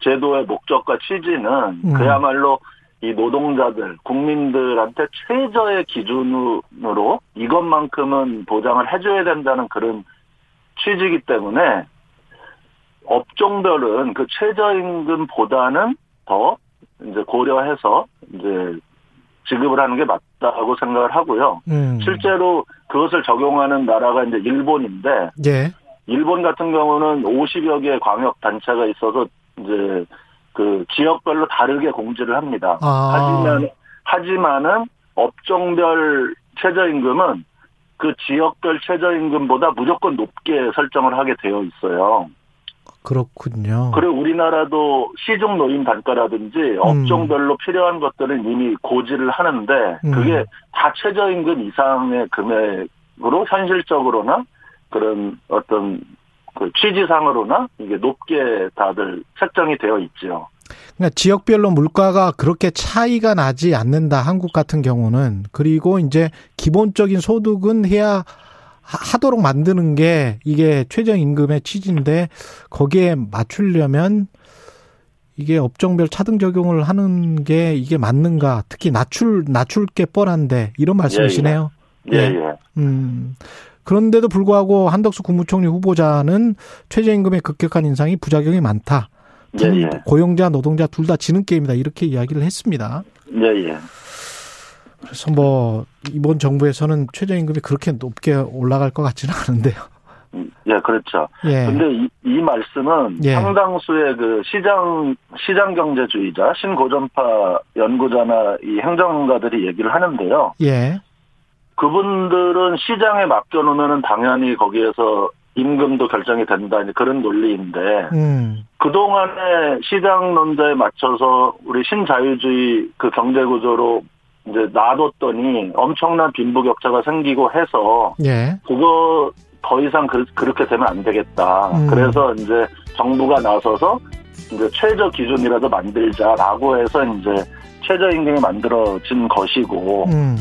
제도의 목적과 취지는 음. 그야말로 이 노동자들, 국민들한테 최저의 기준으로 이것만큼은 보장을 해줘야 된다는 그런 취지이기 때문에 업종별은 그 최저임금보다는 더 이제 고려해서 이제 지급을 하는 게 맞다고 생각을 하고요. 음. 실제로 그것을 적용하는 나라가 이제 일본인데 예. 일본 같은 경우는 50여 개의 광역 단체가 있어서 이제 그 지역별로 다르게 공지를 합니다. 아. 하지만 하지만은 업종별 최저임금은 그 지역별 최저임금보다 무조건 높게 설정을 하게 되어 있어요. 그렇군요. 그리고 우리나라도 시중 노임 단가라든지 업종별로 필요한 것들은 이미 고지를 하는데 음. 그게 다 최저임금 이상의 금액으로 현실적으로나 그런 어떤 그 취지상으로나 이게 높게 다들 책정이 되어 있죠. 그러니까 지역별로 물가가 그렇게 차이가 나지 않는다. 한국 같은 경우는 그리고 이제 기본적인 소득은 해야 하- 하도록 만드는 게 이게 최저 임금의 취지인데 거기에 맞추려면 이게 업종별 차등 적용을 하는 게 이게 맞는가? 특히 낮출 낮출 게 뻔한데 이런 말씀이시네요. 예, 예. 음. 그런데도 불구하고 한덕수 국무총리 후보자는 최저임금의 급격한 인상이 부작용이 많다. 예, 둘- 예. 고용자, 노동자 둘 다 지는 게임이다. 이렇게 이야기를 했습니다. 예, 예. 그래서 뭐 이번 정부에서는 최저임금이 그렇게 높게 올라갈 것 같지는 않은데요. 예, 그렇죠. 예. 근데 이, 이 말씀은 예. 상당수의 그 시장 시장 경제주의자, 신고전파 연구자나 이 행정가들이 얘기를 하는데요. 예. 그분들은 시장에 맡겨놓으면은 당연히 거기에서 임금도 결정이 된다 이제 그런 논리인데 음. 그동안의 시장 논자에 맞춰서 우리 신자유주의 그 경제 구조로 이제 놔뒀더니 엄청난 빈부격차가 생기고 해서 예. 그거 더 이상 그, 렇게 되면 안 되겠다. 음. 그래서 이제 정부가 나서서 이제 최저 기준이라도 만들자라고 해서 이제 최저임금이 만들어진 것이고 음.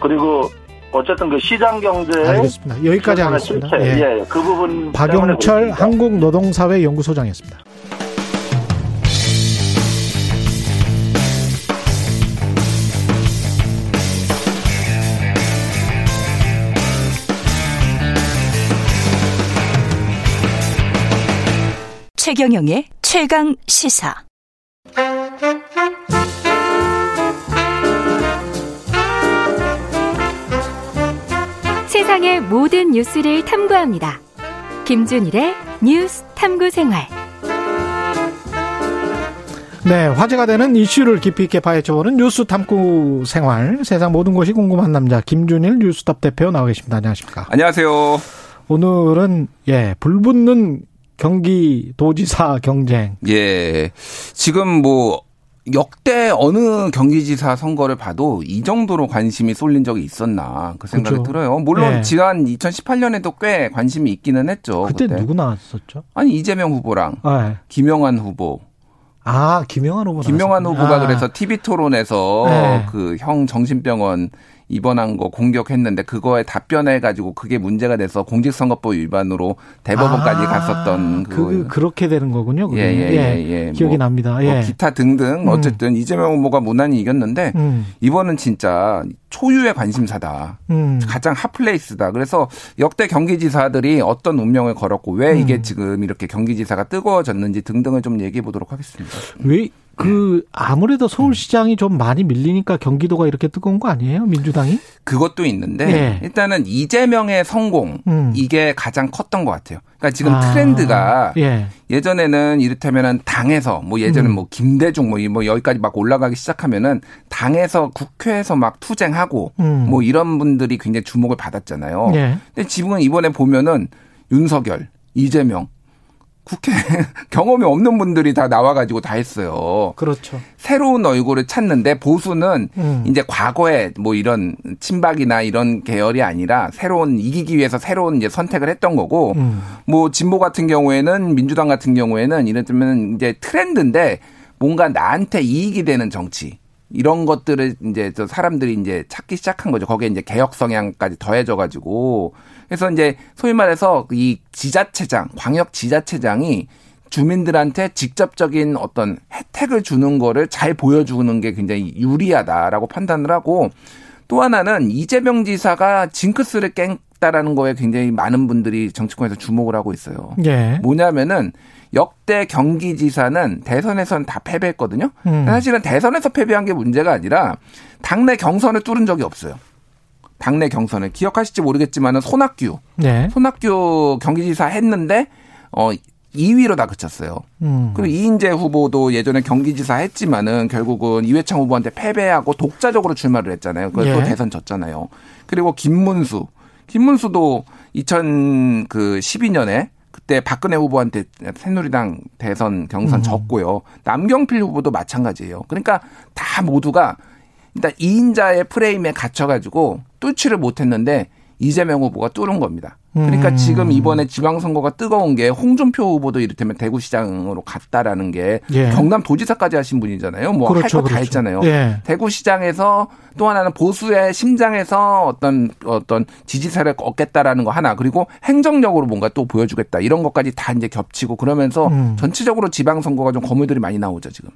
그리고 어쨌든 그 시장 경제의 알겠습니다. 여기까지 하겠습니다. 실체, 예. 예, 그 부분 박용철. 한국노동사회 연구소장이었습니다. 최경영의 최강 시사. 세상의 모든 뉴스를 탐구합니다. 김준일의 뉴스 탐구 생활. 네, 화제가 되는 이슈를 깊이 있게 파헤쳐보는 뉴스 탐구 생활. 세상 모든 것이 궁금한 남자 김준일 뉴스톱 대표 나와 계십니다. 안녕하십니까? 안녕하세요. 오늘은 예 불붙는 경기도지사 경쟁. 예. 지금 뭐 역대 어느 경기지사 선거를 봐도 이 정도로 관심이 쏠린 적이 있었나 그 생각이 그렇죠. 들어요. 물론 예. 지난 2018년에도 꽤 관심이 있기는 했죠. 그때 누구 나왔었죠? 아니 이재명 후보랑 아, 김영환 후보 아, 김영환 후보. 김영환. 후보가 아. 그래서 TV 토론에서 네. 그형 정신병원 입원한 거 공격했는데 그거에 답변해 가지고 그게 문제가 돼서 공직선거법 위반으로 대법원까지 아, 갔었던 그. 그렇게 되는 거군요. 그게. 예, 예, 예, 예. 기억이 뭐, 납니다. 뭐 예. 기타 등등 음. 어쨌든 이재명 후보가 무난히 이겼는데 음. 이번은 진짜 초유의 관심사다. 음. 가장 핫플레이스다. 그래서 역대 경기지사들이 어떤 운명을 걸었고 왜 이게 음. 지금 이렇게 경기지사가 뜨거워졌는지 등등을 좀 얘기해 보도록 하겠습니다. 왜 그 아무래도 서울시장이 좀 많이 밀리니까 경기도가 이렇게 뜨거운 거 아니에요? 민주당이? 그것도 있는데 예. 일단은 이재명의 성공 음. 이게 가장 컸던 것 같아요. 그러니까 지금 아, 트렌드가 예. 예전에는 이를테면은 당에서 뭐 예전에 음. 뭐 김대중 뭐, 이- 뭐 여기까지 막 올라가기 시작하면은 당에서 국회에서 막 투쟁하고 음. 뭐 이런 분들이 굉장히 주목을 받았잖아요. 예. 근데 지금은 이번에 보면은 윤석열, 이재명 국회 경험이 없는 분들이 다 나와가지고 다 했어요. 그렇죠. 새로운 얼굴을 찾는데 보수는 음. 이제 과거에 뭐 이런 친박이나 이런 계열이 아니라 새로운 이기기 위해서 새로운 이제 선택을 했던 거고 음. 뭐 진보 같은 경우에는 민주당 같은 경우에는 이를테면 이제 트렌드인데 뭔가 나한테 이익이 되는 정치 이런 것들을 이제 저 사람들이 이제 찾기 시작한 거죠. 거기에 이제 개혁 성향까지 더해져 가지고 그래서 이제 소위 말해서 이 지자체장, 광역 지자체장이 주민들한테 직접적인 어떤 혜택을 주는 거를 잘 보여주는 게 굉장히 유리하다라고 판단을 하고 또 하나는 이재명 지사가 징크스를 깼다라는 거에 굉장히 많은 분들이 정치권에서 주목을 하고 있어요. 예. 뭐냐면은 역대 경기지사는 대선에서는 다 패배했거든요. 음. 사실은 대선에서 패배한 게 문제가 아니라 당내 경선을 뚫은 적이 없어요. 당내 경선을 기억하실지 모르겠지만은 손학규, 네. 손학규 경기지사 했는데 어 2위로 다 그쳤어요. 음. 그리고 이인재 후보도 예전에 경기지사 했지만은 결국은 이회창 후보한테 패배하고 독자적으로 출마를 했잖아요. 그걸 또 예. 대선 졌잖아요. 그리고 김문수, 김문수도 2012년에 그때 박근혜 후보한테 새누리당 대선 경선 음. 졌고요. 남경필 후보도 마찬가지예요. 그러니까 다 모두가 일단 2인자의 프레임에 갇혀가지고 뚫지를 못했는데 이재명 후보가 뚫은 겁니다. 그러니까 음. 지금 이번에 지방선거가 뜨거운 게 홍준표 후보도 이를테면 대구시장으로 갔다라는 게 예. 경남 도지사까지 하신 분이잖아요. 뭐 할거 그렇죠, 다 그렇죠. 했잖아요. 예. 대구시장에서 또 하나는 보수의 심장에서 어떤 어떤 지지세를 얻겠다라는 거 하나 그리고 행정력으로 뭔가 또 보여주겠다 이런 것까지 다 이제 겹치고 그러면서 음. 전체적으로 지방선거가 좀 거물들이 많이 나오죠 지금.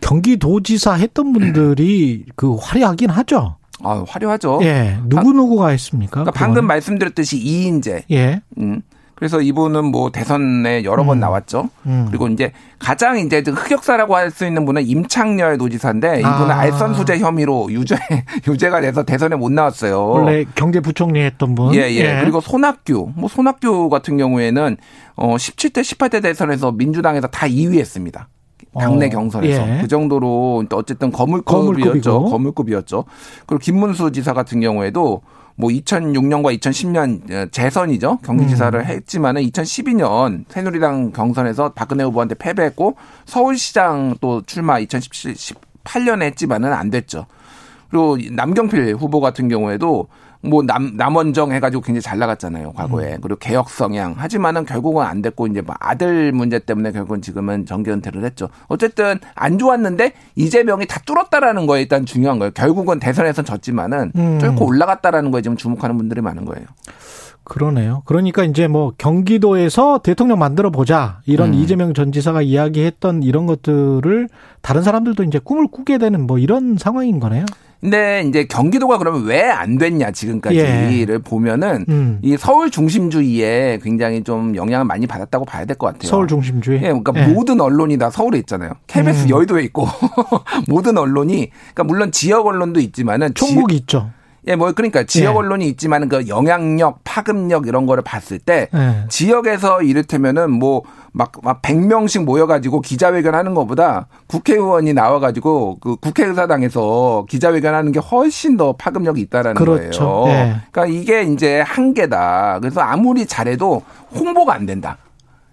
경기도지사 했던 분들이 그 화려하긴 하죠. 아 화려하죠. 예. 누구 누구가 했습니까? 그러니까? 방금 말씀드렸듯이 이인재. 예. 음. 그래서 이분은 뭐 대선에 여러 번 나왔죠. 음. 그리고 이제 가장 이제 흑역사라고 할 수 있는 분은 임창열 도지사인데 이분은 아. 알선 수재 혐의로 유죄 유죄가 돼서 대선에 못 나왔어요. 원래 경제부총리 했던 분. 예, 예. 그리고 손학규, 뭐 손학규 같은 경우에는 어 17대 18대 대선에서 민주당에서 다 2위 했습니다. 당내 어, 경선에서 예. 그 정도로 어쨌든 거물급이었죠. 거물급이고. 거물급이었죠. 그리고 김문수 지사 같은 경우에도 뭐 2006년과 2010년 재선이죠. 경기지사를 음. 했지만은 2012년 새누리당 경선에서 박근혜 후보한테 패배했고 서울시장 또 출마 2018년에 했지만은 안 됐죠. 그리고 남경필 후보 같은 경우에도 뭐 남, 남원정 해가지고 굉장히 잘 나갔잖아요, 음. 과거에. 그리고 개혁 성향. 하지만은 결국은 안 됐고, 이제 뭐 아들 문제 때문에 결국은 지금은 정계 은퇴를 했죠. 어쨌든 안 좋았는데 이재명이 다 뚫었다라는 거에 일단 중요한 거예요. 결국은 대선에선 졌지만은 음. 뚫고 올라갔다라는 거에 지금 주목하는 분들이 많은 거예요. 그러네요. 그러니까 이제 뭐 경기도에서 대통령 만들어 보자 이런 음. 이재명 전 지사가 이야기했던 이런 것들을 다른 사람들도 이제 꿈을 꾸게 되는 뭐 이런 상황인 거네요. 근데 이제 경기도가 그러면 왜 안 됐냐 지금까지를 보면은 음. 이 서울 중심주의에 굉장히 좀 영향을 많이 받았다고 봐야 될 것 같아요. 서울 중심주의. 예, 그러니까 예. 모든 언론이 다 서울에 있잖아요. KBS 음. 여의도에 있고 모든 언론이 그러니까 물론 지역 언론도 있지만은 총국이 지, 있죠. 예, 뭐 그러니까 지역 예. 언론이 있지만은 그 영향력, 파급력 이런 거를 봤을 때 예. 지역에서 이를테면은 뭐 막, 막 100명씩 모여 가지고 기자회견 하는 것보다 국회의원이 나와 가지고 그 국회의사당에서 기자회견 하는 게 훨씬 더 파급력이 있다라는 그렇죠. 거예요. 예. 그러니까 이게 이제 한계다. 그래서 아무리 잘해도 홍보가 안 된다.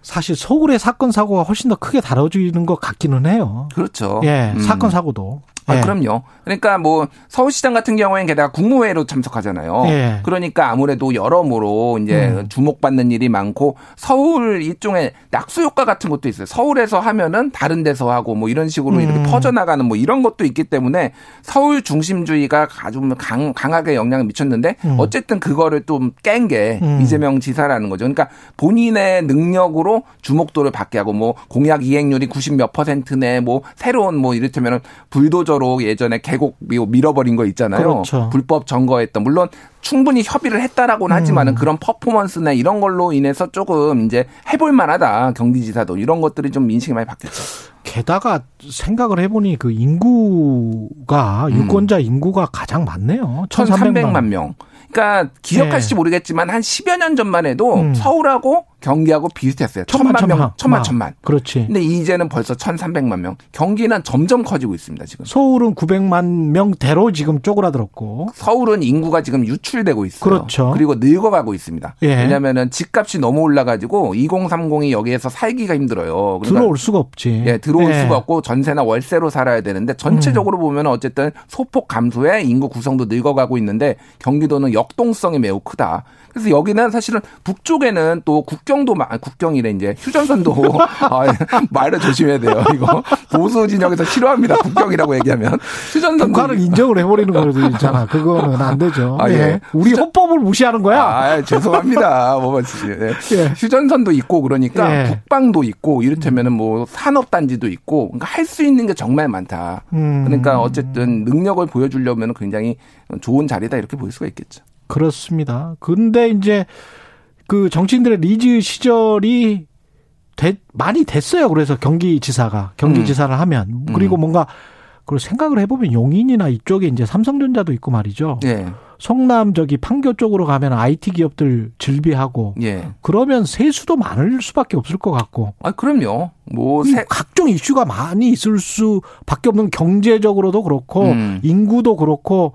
사실 서울의 사건 사고가 훨씬 더 크게 다뤄지는 것 같기는 해요. 그렇죠. 예, 음. 사건 사고도. 아, 예. 그럼요. 그러니까 뭐 서울시장 같은 경우에는 게다가 국무회의로 참석하잖아요. 예. 그러니까 아무래도 여러모로 이제 음. 주목받는 일이 많고 서울 일종의 낙수 효과 같은 것도 있어요. 서울에서 하면은 다른 데서 하고 뭐 이런 식으로 음. 이렇게 퍼져나가는 뭐 이런 것도 있기 때문에 서울 중심주의가 아주 강, 강하게 영향을 미쳤는데 음. 어쨌든 그거를 좀 깬게 음. 이재명 지사라는 거죠. 그러니까 본인의 능력으로 주목도를 받게 하고 뭐 공약 이행률이 90 몇 퍼센트네 뭐 새로운 뭐 이를테면은 불도저 로 예전에 계곡 미- 밀어버린 거 있잖아요. 그렇죠. 불법 점거했던 물론 충분히 협의를 했다라고는 하지만은 음. 그런 퍼포먼스나 이런 걸로 인해서 조금 이제 해볼 만하다 경기지사도 이런 것들이 좀 인식이 많이 바뀌었죠. 게다가 생각을 해보니 그 인구가 음. 유권자 인구가 가장 많네요. 1,300만 1,300만 명. 그러니까 기억하실지 네. 모르겠지만 한 10여 년 전만 해도 음. 서울하고 경기하고 비슷했어요. 천만, 천만 명, 천만. 천만, 아, 천만. 그렇지. 근데 이제는 벌써 1,300만 명. 경기는 점점 커지고 있습니다, 지금. 서울은 900만 명대로 지금 쪼그라들었고. 서울은 인구가 지금 유출되고 있어요. 그렇죠. 그리고 늙어가고 있습니다. 예. 왜냐면은 집값이 너무 올라가지고 2030이 여기에서 살기가 힘들어요. 그러니까 들어올 수가 없지. 예, 들어올 예. 수가 없고 전세나 월세로 살아야 되는데 전체적으로 음. 보면 어쨌든 소폭 감소에 인구 구성도 늙어가고 있는데 경기도는 역동성이 매우 크다. 그래서 여기는 사실은 북쪽에는 또 국경도 마- 아, 국경이래 이제 휴전선도 아, 말을 조심해야 돼요. 이거 보수 진영에서 싫어합니다. 국경이라고 얘기하면 휴전선도 북한을 인정을 해버리는 거도 있잖아. 그거는 안 되죠. 아, 예. 예. 우리 헌법을 무시하는 거야. 아, 죄송합니다. 뭐, 예. 예. 휴전선도 있고 그러니까 예. 국방도 있고 이를테면은 뭐 산업단지도 있고 그러니까 할 수 있는 게 정말 많다. 음. 그러니까 어쨌든 능력을 보여주려면 굉장히 좋은 자리다 이렇게 볼 수가 있겠죠. 그렇습니다. 근데 이제 그 정치인들의 리즈 시절이 돼- 많이 됐어요. 그래서 경기지사가 경기지사를 음. 하면 그리고 뭔가 그걸 생각을 해보면 용인이나 이쪽에 이제 삼성전자도 있고 말이죠. 예. 성남 저기 판교 쪽으로 가면 IT 기업들 즐비하고 예. 그러면 세수도 많을 수밖에 없을 것 같고 아, 그럼요. 뭐, 이 세, 각종 이슈가 많이 있을 수밖에 없는 경제적으로도 그렇고 음. 인구도 그렇고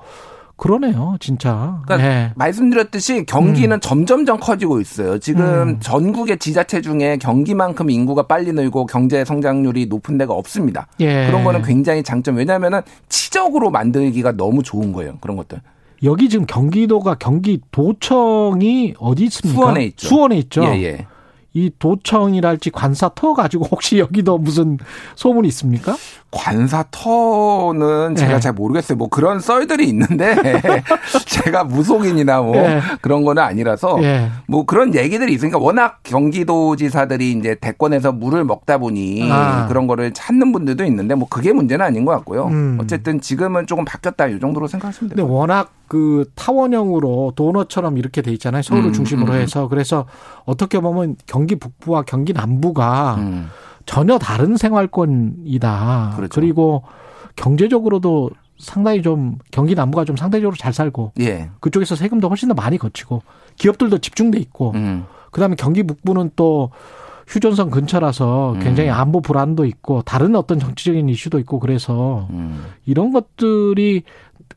그러네요, 진짜. 그러니까 예. 말씀드렸듯이 경기는 점점점 커지고 있어요. 지금 음. 전국의 지자체 중에 경기만큼 인구가 빨리 늘고 경제 성장률이 높은 데가 없습니다. 예. 그런 거는 굉장히 장점. 왜냐하면은 치적으로 만들기가 너무 좋은 거예요. 그런 것들. 여기 지금 경기도가 경기도청이 어디 있습니까? 수원에 있죠. 수원에 있죠. 예, 예. 이 도청이랄지 관사터 가지고 혹시 여기도 무슨 소문이 있습니까? 관사터는 제가 예. 잘 모르겠어요. 뭐 그런 썰들이 있는데 제가 무속인이나 뭐 예. 그런 거는 아니라서 예. 뭐 그런 얘기들이 있으니까 워낙 경기도지사들이 이제 대권에서 물을 먹다 보니 아. 그런 거를 찾는 분들도 있는데 뭐 그게 문제는 아닌 것 같고요. 음. 어쨌든 지금은 조금 바뀌었다 이 정도로 생각하시면 근데 돼요. 워낙 그 타원형으로 도넛처럼 이렇게 돼 있잖아요. 서울을 음, 중심으로 음. 해서 그래서 어떻게 보면 경기 북부와 경기 남부가 음. 전혀 다른 생활권이다. 그렇죠. 리고 경제적으로도 상당히 좀 경기 남부가 좀 상대적으로 잘 살고 예. 그쪽에서 세금도 훨씬 더 많이 거치고 기업들도 집중돼 있고 음. 그다음에 경기 북부는 또 휴전선 근처라서 굉장히 음. 안보 불안도 있고 다른 어떤 정치적인 이슈도 있고 그래서 음. 이런 것들이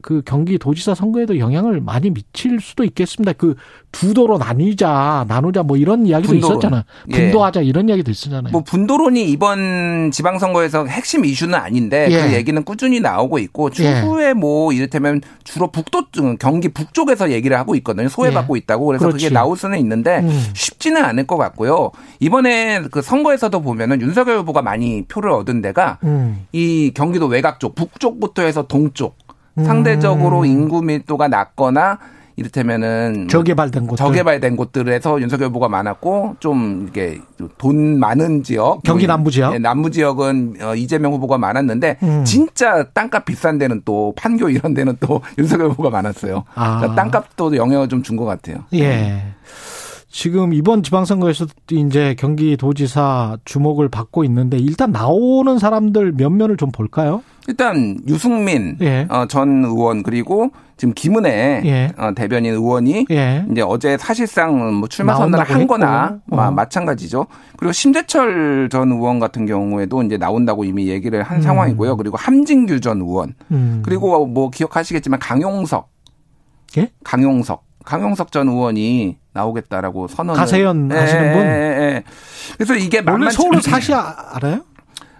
그 경기 도지사 선거에도 영향을 많이 미칠 수도 있겠습니다. 그 두 도로 나뉘자, 나누자 뭐 이런 이야기도 분도론. 있었잖아요. 예. 분도하자 이런 이야기도 있었잖아요. 뭐 분도론이 이번 지방선거에서 핵심 이슈는 아닌데 예. 그 얘기는 꾸준히 나오고 있고 예. 추후에 뭐 이를테면 주로 북도 쪽, 경기 북쪽에서 얘기를 하고 있거든요. 소외받고 있다고 그래서 그 그렇지. 게 나올 수는 있는데 음. 쉽지는 않을 것 같고요. 이번에 그 선거에서도 보면은 윤석열 후보가 많이 표를 얻은 데가 음. 이 경기도 외곽 쪽 북쪽부터 해서 동쪽 음. 상대적으로 인구 밀도가 낮거나 이를테면은 뭐 저개발된 곳. 저개발된 곳들에서 윤석열 후보가 많았고 좀 이게 돈 많은 지역 경기 뭐 남부 지역? 예, 남부 지역은 어, 이재명 후보가 많았는데 음. 진짜 땅값 비싼 데는 또 판교 이런 데는 또 윤석열 후보가 많았어요. 아. 그러니까 땅값도 영향을 좀 준 것 같아요. 예. 지금 이번 지방선거에서도 이제 경기도지사 주목을 받고 있는데 일단 나오는 사람들 몇 면을 좀 볼까요? 일단 유승민 예. 어, 전 의원 그리고 지금 김은혜 예. 어, 대변인 의원이 예. 이제 어제 사실상 뭐 출마 선언을 나온다고 한 거나 했고. 마- 어. 마찬가지죠. 그리고 심재철 전 의원 같은 경우에도 이제 나온다고 이미 얘기를 한 음. 상황이고요. 그리고 함진규 전 의원 음. 그리고 뭐 기억하시겠지만 강용석 예? 강용석 강용석 전 의원이 나오겠다라고 선언을 가세연 하시는 분? 예, 예, 예. 그래서 이게 원래 만만치 서울은 사시 아- 알아요?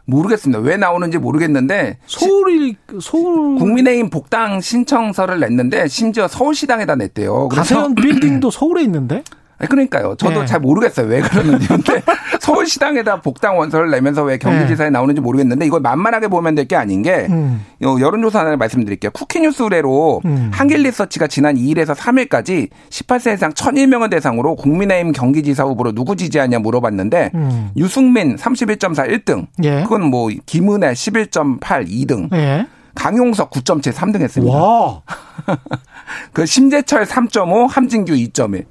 모르겠습니다. 왜 나오는지 모르겠는데 서울이 서울 국민의힘 복당 신청서를 냈는데 심지어 서울시당에다 냈대요. 가세현 빌딩도 서울에 있는데 그러니까요. 저도 네. 잘 모르겠어요. 왜 그러는지. 근데 서울시당에다 복당 원서를 내면서 왜 경기지사에 나오는지 모르겠는데 이걸 만만하게 보면 될 게 아닌 게 음. 요 여론조사 하나 말씀드릴게요. 쿠키뉴스 의뢰로 음. 한길리서치가 지난 2일에서 3일까지 18세 이상 1001명을 대상으로 국민의힘 경기지사 후보로 누구 지지하냐 물어봤는데 음. 유승민 31.4 1등. 예. 그건 뭐 김은혜 11.8 2등. 예. 강용석 9.7 3등 했습니다. 와. 그 심재철 3.5, 함진규 2.1.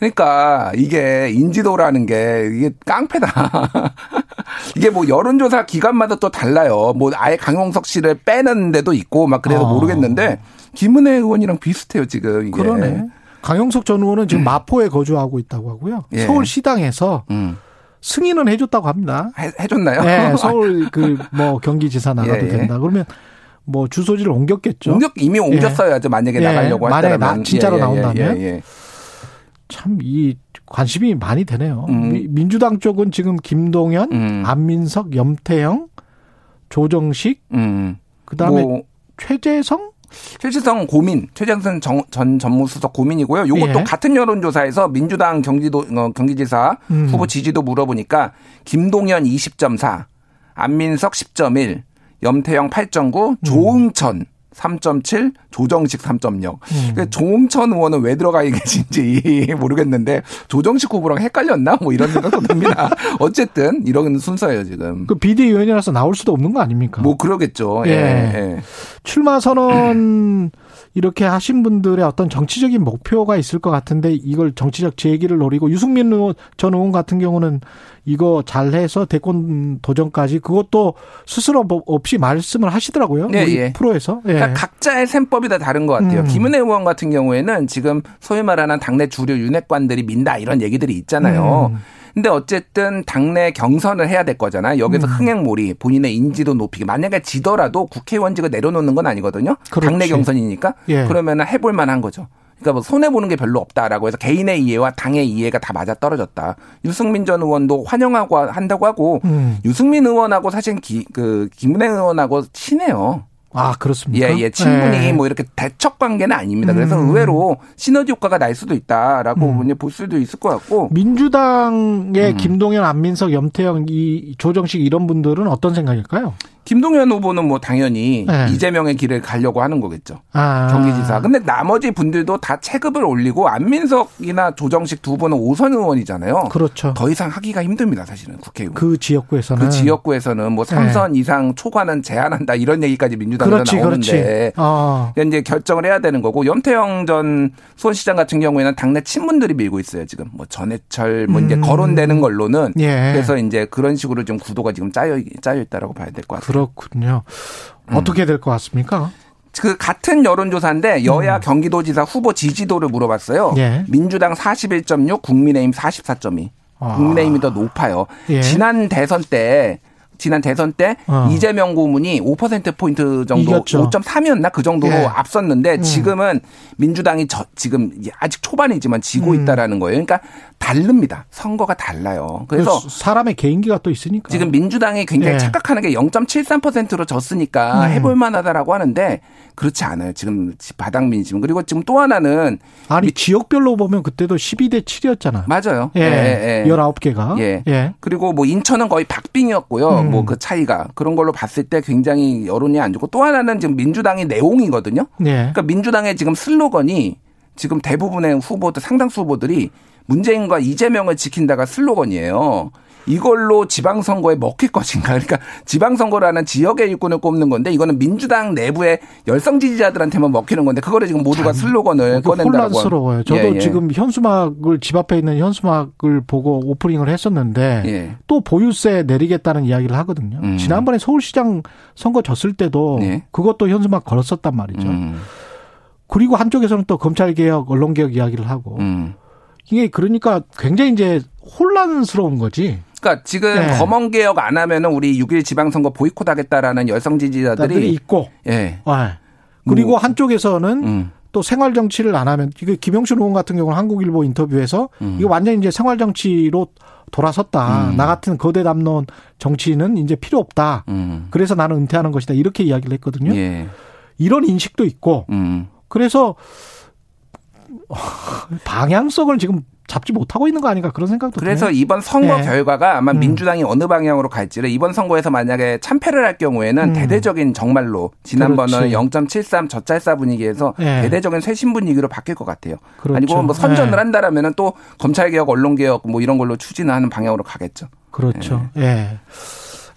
그러니까 이게 인지도라는 게 이게 깡패다. 이게 뭐 여론조사 기관마다 또 달라요. 뭐 아예 강용석 씨를 빼는 데도 있고 막 그래서 아. 모르겠는데 김은혜 의원이랑 비슷해요 지금 이게. 그러네. 강용석 전 의원은 지금 마포에 거주하고 있다고 하고요. 예. 서울 시당에서 음. 승인은 해줬다고 합니다. 해, 해줬나요? 네, 서울 그 뭐 경기지사 나가도 예, 예. 된다. 그러면 뭐 주소지를 옮겼겠죠. 옮겼 이미 옮겼어야죠 만약에 예. 나가려고 만약에 나- 진짜로 예, 예, 나온다면? 참 이 관심이 많이 되네요. 음. 미- 민주당 쪽은 지금 김동연, 음. 안민석, 염태영, 조정식, 음. 그다음에 뭐 최재성 최재성 고민, 최재성 정- 전 전무수석 고민이고요. 요것도 예. 같은 여론조사에서 민주당 경기도 어, 경기지사 음. 후보 지지도 물어보니까 김동연 20.4, 안민석 10.1, 염태영 8.9, 조응천 3.7, 조정식 3.0. 음. 그 조응천 의원은 왜 들어가 계신지 모르겠는데 조정식 후보랑 헷갈렸나? 뭐 이런 생각도 듭니다. 어쨌든 이런 순서예요 지금. 그 비대위원이라서 나올 수도 없는 거 아닙니까? 뭐 그러겠죠. 예. 예. 예. 출마 선언 이렇게 하신 분들의 어떤 정치적인 목표가 있을 것 같은데 이걸 정치적 재기를 노리고 유승민 의원 전 의원 같은 경우는 이거 잘해서 대권 도전까지 그것도 스스로 뭐 없이 말씀을 하시더라고요. 네, 우리 예. 프로에서. 예. 그러니까 각자의 셈법이 다 다른 것 같아요. 음. 김은혜 의원 같은 경우에는 지금 소위 말하는 당내 주류 윤핵관들이 민다 이런 얘기들이 있잖아요. 음. 근데 어쨌든 당내 경선을 해야 될 거잖아요. 여기서 음. 흥행몰이 본인의 인지도 높이기. 만약에 지더라도 국회의원직을 내려놓는 건 아니거든요. 그렇지. 당내 경선이니까. 예. 그러면 해볼 만한 거죠. 그러니까 뭐 손해 보는 게 별로 없다라고 해서 개인의 이해와 당의 이해가 다 맞아 떨어졌다. 유승민 전 의원도 환영하고 한다고 하고 음. 유승민 의원하고 사실 기, 그 김은혜 의원하고 친해요. 아 그렇습니까? 예, 예. 친분이 예. 뭐 이렇게 대척 관계는 아닙니다. 그래서 음. 의외로 시너지 효과가 날 수도 있다라고 음. 볼 수도 있을 것 같고. 민주당의 음. 김동연, 안민석, 염태영, 이 조정식 이런 분들은 어떤 생각일까요? 김동연 후보는 뭐 당연히 네. 이재명의 길을 가려고 하는 거겠죠. 아. 경기지사. 근데 나머지 분들도 다 체급을 올리고 안민석이나 조정식 두 분은 오선 의원이잖아요. 그렇죠. 더 이상 하기가 힘듭니다, 사실은 국회의원. 그, 그 지역구에서는 지역구에서는 뭐 3선 이상 초과는 제한한다 이런 얘기까지 민주당에서 그렇지, 나오는데 그렇지. 어. 그러니까 이제 결정을 해야 되는 거고 염태영 전 수원시장 같은 경우에는 당내 친문들이 밀고 있어요 지금 뭐 전해철 뭐 이제 음. 거론되는 걸로는 예. 그래서 이제 그런 식으로 좀 구도가 지금 짜여 짜여 있다라고 봐야 될 것 같아요. 그렇군요. 음. 어떻게 될 것 같습니까? 그 같은 여론조사인데 여야 경기도지사 후보 지지도를 물어봤어요. 음. 예. 민주당 41.6, 국민의힘 44.2. 아. 국민의힘이 더 높아요. 예. 지난 대선 때 지난 대선 때 어. 이재명 고문이 5% 포인트 정도 이겼죠. 5.3이었나 그 정도로 예. 앞섰는데 음. 지금은 민주당이 저 지금 아직 초반이지만 지고 음. 있다라는 거예요. 그러니까 다릅니다. 선거가 달라요. 그래서 그 사람의 개인기가 또 있으니까. 지금 민주당이 굉장히 예. 착각하는 게 0.73%로 졌으니까 음. 해볼 만하다라고 하는데 그렇지 않아요. 지금 바닥 민심. 그리고 지금 또 하나는 아니 지역별로 보면 그때도 12대 7이었잖아. 맞아요. 예. 예, 예. 19개가. 예. 예. 그리고 뭐 인천은 거의 박빙이었고요. 음. 뭐그 차이가 그런 걸로 봤을 때 굉장히 여론이 안 좋고 또 하나는 지금 민주당이 내용이거든요. 예. 그러니까 민주당의 지금 슬로건이 지금 대부분의 후보들 상당수 후보들이 문재인과 이재명을 지킨다가 슬로건이에요. 이걸로 지방선거에 먹힐 것인가. 그러니까 지방선거라는 지역의 일꾼을 꼽는 건데 이거는 민주당 내부의 열성 지지자들한테만 먹히는 건데 그거를 지금 모두가 슬로건을 꺼낸다고. 혼란스러워요. 저도 예, 예. 지금 현수막을 집 앞에 있는 현수막을 보고 오프닝을 했었는데 예. 또 보유세 내리겠다는 이야기를 하거든요. 음. 지난번에 서울시장 선거 졌을 때도 예. 그것도 현수막 걸었었단 말이죠. 음, 그리고 한쪽에서는 또 검찰개혁, 언론개혁 이야기를 하고 음. 이게 그러니까 굉장히 이제 혼란스러운 거지. 그러니까 지금 예. 검언 개혁 안 하면은 우리 6일 지방선거 보이콧하겠다라는 열성 지지자들이 있고 예. 예. 그리고 뭐, 한쪽에서는 음. 또 생활 정치를 안 하면 이거 김영춘 의원 같은 경우는 한국일보 인터뷰에서 음. 이거 완전 히 이제 생활 정치로 돌아섰다. 음. 나 같은 거대 담론 정치는 이제 필요 없다. 음. 그래서 나는 은퇴하는 것이다. 이렇게 이야기를 했거든요. 예. 이런 인식도 있고 음. 그래서 방향성을 지금 잡지 못하고 있는 거 아닌가 그런 생각도 그래서 드네요. 이번 선거 네. 결과가 아마 음. 민주당이 어느 방향으로 갈지를 이번 선거에서 만약에 참패를 할 경우에는 음. 대대적인 정말로 지난번은 그렇지. 0.73 저짤사 분위기에서 네. 대대적인 쇄신 분위기로 바뀔 것 같아요. 그렇죠. 아니고 뭐 선전을 네. 한다라면은 또 검찰 개혁, 언론 개혁 뭐 이런 걸로 추진하는 방향으로 가겠죠. 그렇죠. 예.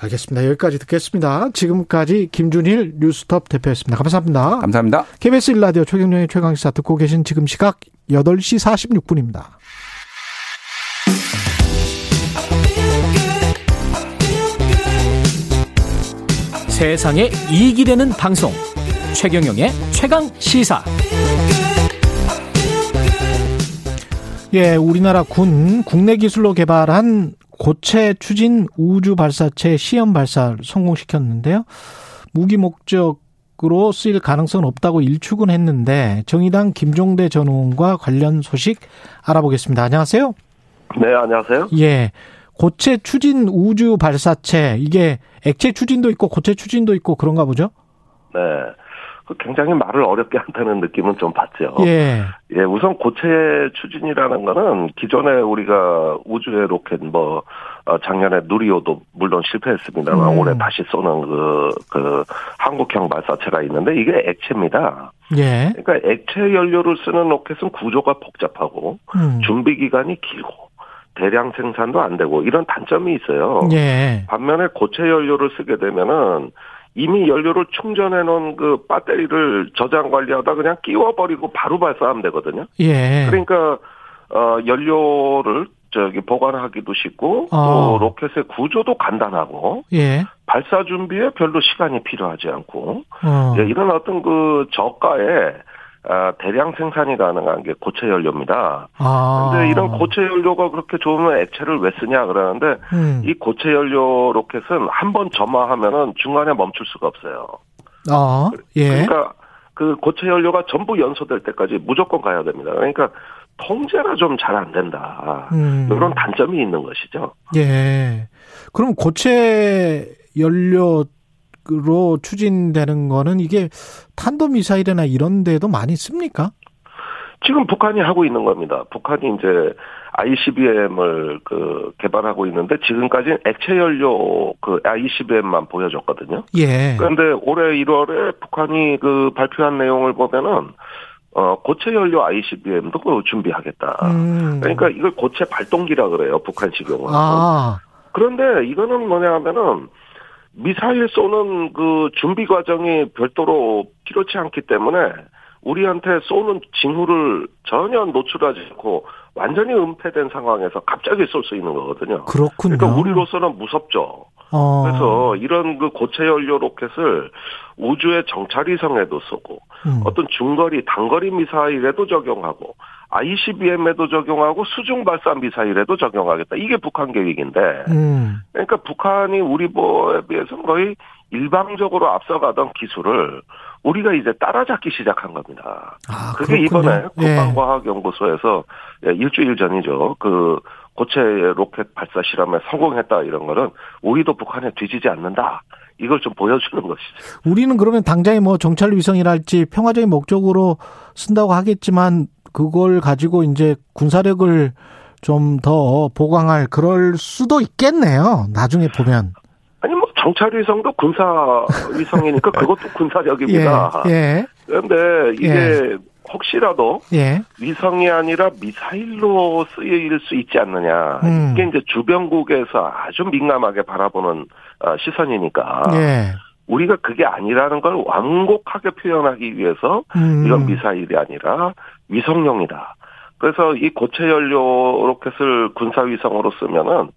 알겠습니다. 여기까지 듣겠습니다. 지금까지 김준일 뉴스톱 대표였습니다. 감사합니다. 감사합니다. KBS 1라디오 최경영의 최강시사 듣고 계신 지금 시각 8시 46분입니다. 세상에 이익이 되는 방송 최경영의 최강 시사 예, 우리나라 군 국내 기술로 개발한 고체 추진 우주 발사체 시험 발사를 성공시켰는데요. 무기 목적으로 쓰일 가능성은 없다고 일축은 했는데 정의당 김종대 전 의원과 관련 소식 알아보겠습니다. 안녕하세요. 네, 안녕하세요. 예. 고체 추진 우주 발사체 이게 액체 추진도 있고 고체 추진도 있고 그런가 보죠? 네. 그 굉장히 말을 어렵게 한다는 느낌은 좀 받죠. 예. 예, 우선 고체 추진이라는 거는 기존에 우리가 우주의 로켓 뭐 어, 작년에 누리호도 물론 실패했습니다만 음. 올해 다시 쏘는 그, 그 한국형 발사체가 있는데 이게 액체입니다. 예. 그러니까 액체 연료를 쓰는 로켓은 구조가 복잡하고 음. 준비 기간이 길고 대량 생산도 안 되고 이런 단점이 있어요. 예. 반면에 고체 연료를 쓰게 되면은 이미 연료를 충전해 놓은 그 배터리를 저장 관리하다 그냥 끼워버리고 바로 발사하면 되거든요. 예. 그러니까 어 연료를 저기 보관하기도 쉽고 어. 또 로켓의 구조도 간단하고 예. 발사 준비에 별로 시간이 필요하지 않고 어. 예, 이런 어떤 그 저가에 아, 대량 생산이 가능한 게 고체 연료입니다. 아. 근데 이런 고체 연료가 그렇게 좋으면 액체를 왜 쓰냐 그러는데 음. 이 고체 연료 로켓은 한 번 점화하면은 중간에 멈출 수가 없어요. 아. 예. 그러니까 그 고체 연료가 전부 연소될 때까지 무조건 가야 됩니다. 그러니까 통제가 좀 잘 안 된다. 음. 이런 단점이 있는 것이죠. 예. 그럼 고체 연료 로 추진되는 거는 이게 탄도 미사일이나 이런 데도 많이 씁니까? 지금 북한이 하고 있는 겁니다. 북한이 이제 ICBM을 그 개발하고 있는데 지금까지는 액체 연료 그 ICBM만 보여줬거든요. 예. 그런데 올해 1월에 북한이 그 발표한 내용을 보면은 어 고체 연료 ICBM도 그 준비하겠다. 음. 그러니까 이걸 고체 발동기라 그래요. 북한식 경우는. 아. 그런데 이거는 뭐냐 하면은 미사일 쏘는 그 준비 과정이 별도로 필요치 않기 때문에 우리한테 쏘는 징후를 전혀 노출하지 않고 완전히 은폐된 상황에서 갑자기 쏠 수 있는 거거든요. 그렇군요. 그러니까 우리로서는 무섭죠. 어. 그래서 이런 그 고체 연료 로켓을 우주의 정찰위성에도 쏘고 음. 어떤 중거리, 단거리 미사일에도 적용하고 ICBM에도 적용하고 수중 발사 미사일에도 적용하겠다. 이게 북한 계획인데 음. 그러니까 북한이 우리 보에 비해서는 거의 일방적으로 앞서가던 기술을 우리가 이제 따라잡기 시작한 겁니다. 아, 그게 그렇군요. 이번에 예. 국방과학연구소에서 예, 일주일 전이죠. 그 고체 로켓 발사 실험에 성공했다 이런 거는 우리도 북한에 뒤지지 않는다. 이걸 좀 보여주는 것이죠. 우리는 그러면 당장에 뭐 정찰 위성이랄지 평화적인 목적으로 쓴다고 하겠지만 그걸 가지고 이제 군사력을 좀 더 보강할 그럴 수도 있겠네요. 나중에 보면. 아니 뭐 정찰 위성도 군사 위성이니까 그것도 군사력입니다. 예. 예. 그런데 이게 혹시라도 예. 위성이 아니라 미사일로 쓰일 수 있지 않느냐. 음. 이게 이제 주변국에서 아주 민감하게 바라보는 어, 시선이니까 예. 우리가 그게 아니라는 걸 완곡하게 표현하기 위해서 음. 이건 미사일이 아니라 위성용이다. 그래서 이 고체 연료 로켓을 군사 위성으로 쓰면은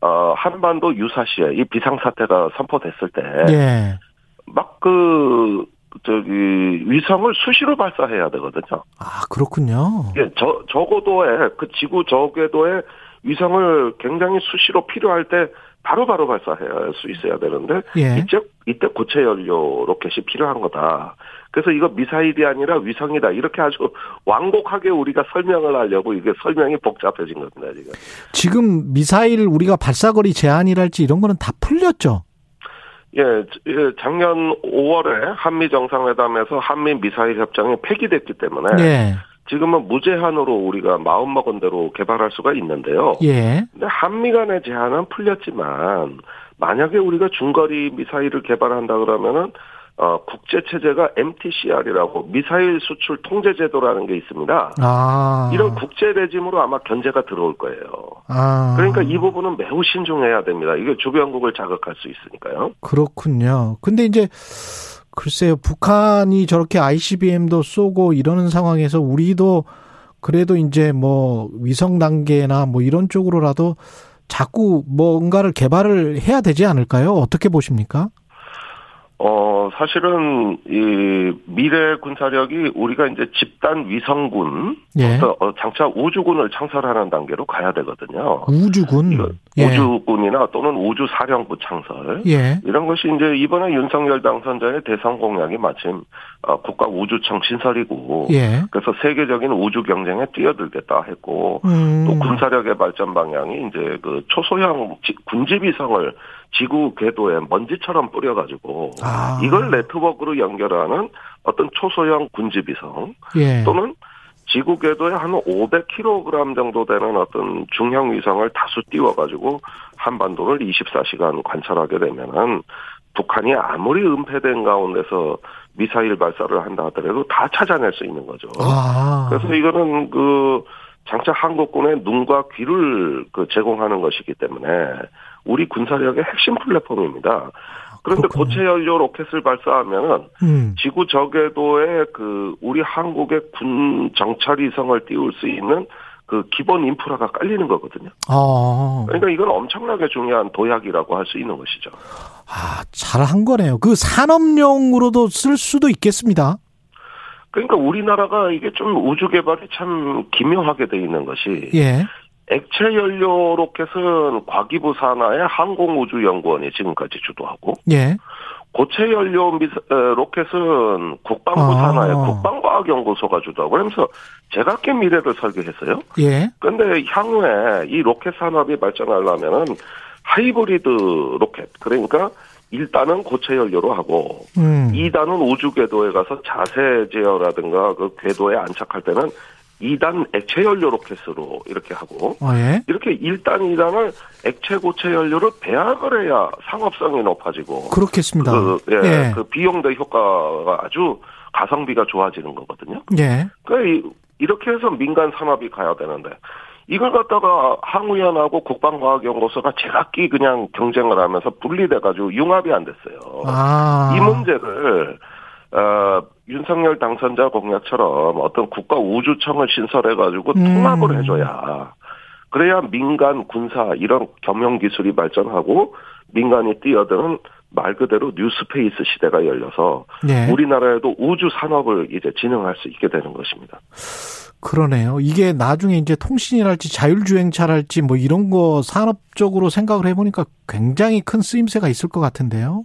어 한반도 유사시에 이 비상 사태가 선포됐을 때 예. 막그 저기 위성을 수시로 발사해야 되거든요. 아, 그렇군요. 예, 저 저고도에 그 지구 저궤도에 위성을 굉장히 수시로 필요할 때 바로바로 발사할 수 있어야 되는데 예. 이때 이때 고체 연료 로켓이 필요한 거다. 그래서 이거 미사일이 아니라 위성이다. 이렇게 아주 완곡하게 우리가 설명을 하려고 이게 설명이 복잡해진 겁니다, 지금. 지금 미사일 우리가 발사거리 제한이랄지 이런 거는 다 풀렸죠. 예, 예, 작년 5월에 한미 정상회담에서 한미 미사일 협정이 폐기됐기 때문에 예. 지금은 무제한으로 우리가 마음먹은 대로 개발할 수가 있는데요. 예. 근데 한미 간의 제한은 풀렸지만 만약에 우리가 중거리 미사일을 개발한다 그러면은 어, 국제 체제가 MTCR이라고 미사일 수출 통제 제도라는 게 있습니다. 아. 이런 국제 레짐으로 아마 견제가 들어올 거예요. 아. 그러니까 이 부분은 매우 신중해야 됩니다. 이게 주변국을 자극할 수 있으니까요. 그렇군요. 근데 이제 글쎄요, 북한이 저렇게 ICBM도 쏘고 이러는 상황에서 우리도 그래도 이제 뭐 위성 단계나 뭐 이런 쪽으로라도 자꾸 뭔가를 개발을 해야 되지 않을까요? 어떻게 보십니까? 어, 사실은, 이, 미래 군사력이 우리가 이제 집단 위성군, 예. 어, 장차 우주군을 창설하는 단계로 가야 되거든요. 우주군. 예. 우주군이나 또는 우주사령부 창설. 예. 이런 것이 이제 이번에 윤석열 당선자의 대선 공약이 마침, 어, 국가 우주청 신설이고. 예. 그래서 세계적인 우주 경쟁에 뛰어들겠다 했고. 음. 또 군사력의 발전 방향이 이제 그 초소형 지- 군집 위성을 지구 궤도에 먼지처럼 뿌려가지고 아. 이걸 네트워크로 연결하는 어떤 초소형 군집위성 예. 또는 지구 궤도에 한 500kg 정도 되는 어떤 중형 위성을 다수 띄워가지고 한반도를 24시간 관찰하게 되면은 북한이 아무리 은폐된 가운데서 미사일 발사를 한다 하더라도 다 찾아낼 수 있는 거죠. 아. 그래서 이거는 그 장차 한국군의 눈과 귀를 그 제공하는 것이기 때문에 우리 군사력의 핵심 플랫폼입니다. 그런데 그렇군요. 고체 연료 로켓을 발사하면은 음. 지구 저궤도에 그 우리 한국의 군 정찰 위성을 띄울 수 있는 그 기본 인프라가 깔리는 거거든요. 아. 그러니까 이건 엄청나게 중요한 도약이라고 할 수 있는 것이죠. 아, 잘한 거네요. 그 산업용으로도 쓸 수도 있겠습니다. 그러니까 우리나라가 이게 좀 우주 개발이 참 기묘하게 돼 있는 것이 예. 액체 연료 로켓은 과기부 산하의 항공우주연구원이 지금까지 주도하고 예. 고체 연료 미사, 로켓은 국방부 아. 산하의 국방과학연구소가 주도하고 그러면서 제각기 미래를 설계했어요. 예. 근데 향후에 이 로켓 산업이 발전하려면은 하이브리드 로켓 그러니까 1단은 고체 연료로 하고 음. 2단은 우주 궤도에 가서 자세 제어라든가 그 궤도에 안착할 때는 2단 액체 연료 로켓으로 이렇게 하고 어, 예. 이렇게 1단, 2단을 액체 고체 연료를 배합을 해야 상업성이 높아지고 그렇겠습니다. 그, 예, 예. 그 비용 대 효과가 아주 가성비가 좋아지는 거거든요. 예. 그러니까 이- 이렇게 해서 민간 산업이 가야 되는데 이걸 갖다가 항우연하고 국방과학연구소가 제각기 그냥 경쟁을 하면서 분리돼가지고 융합이 안 됐어요. 아. 이 문제를 어, 윤석열 당선자 공약처럼 어떤 국가 우주청을 신설해가지고 음. 통합을 해줘야 그래야 민간 군사 이런 경영 기술이 발전하고 민간이 뛰어드는 말 그대로 new space 시대가 열려서 예. 우리나라에도 우주 산업을 이제 진행할 수 있게 되는 것입니다. 그러네요. 이게 나중에 이제 통신이랄지 자율주행차랄지 뭐 이런 거 산업적으로 생각을 해보니까 굉장히 큰 쓰임새가 있을 것 같은데요.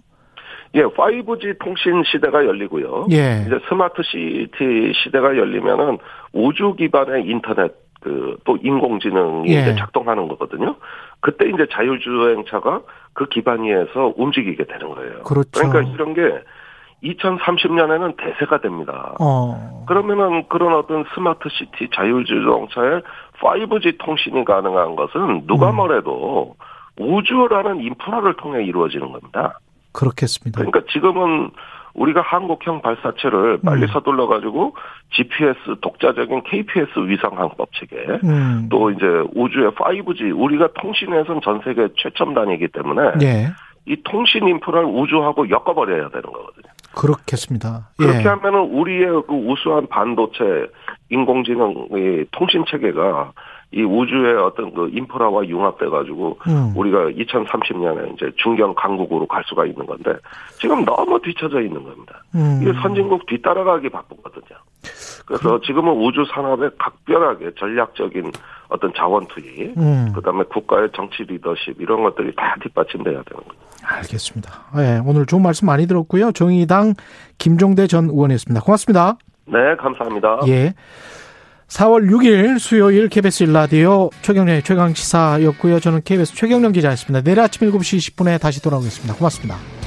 예, 5G 통신 시대가 열리고요. 예. 이제 스마트 시티 시대가 열리면은 우주 기반의 인터넷 그 또 인공지능이 예. 이제 작동하는 거거든요. 그때 이제 자율주행차가 그 기반 위에서 움직이게 되는 거예요. 그렇죠. 그러니까 이런 게 2030년에는 대세가 됩니다. 어. 그러면은 그런 어떤 스마트 시티 자율주행차에 5G 통신이 가능한 것은 누가 음. 뭐래도 우주라는 인프라를 통해 이루어지는 겁니다. 그렇겠습니다. 그러니까 지금은 우리가 한국형 발사체를 빨리 음. 서둘러 가지고 GPS 독자적인 KPS 위성 항법 체계 음. 또 이제 우주의 5G 우리가 통신에선 전 세계 최첨단이기 때문에 예. 이 통신 인프라를 우주하고 엮어버려야 되는 거거든요. 그렇겠습니다. 예. 그렇게 하면은 우리의 그 우수한 반도체 인공지능 이 통신 체계가 이 우주의 어떤 그 인프라와 융합돼 가지고 음. 우리가 2030년에 이제 중견 강국으로 갈 수가 있는 건데 지금 너무 뒤쳐져 있는 겁니다. 음. 이게 선진국 뒤따라가기 바쁘거든요. 그래서 지금은 우주 산업에 각별하게 전략적인 어떤 자원 투입, 음. 그다음에 국가의 정치 리더십 이런 것들이 다 뒷받침돼야 되는 거죠. 알겠습니다. 예, 오늘 좋은 말씀 많이 들었고요. 정의당 김종대 전 의원이었습니다. 고맙습니다. 네, 감사합니다. 예. 4월 6일 수요일 KBS 일라디오 최경련의 최강 시사였고요. 저는 KBS 최경련 기자였습니다. 내일 아침 7시 20분에 다시 돌아오겠습니다. 고맙습니다.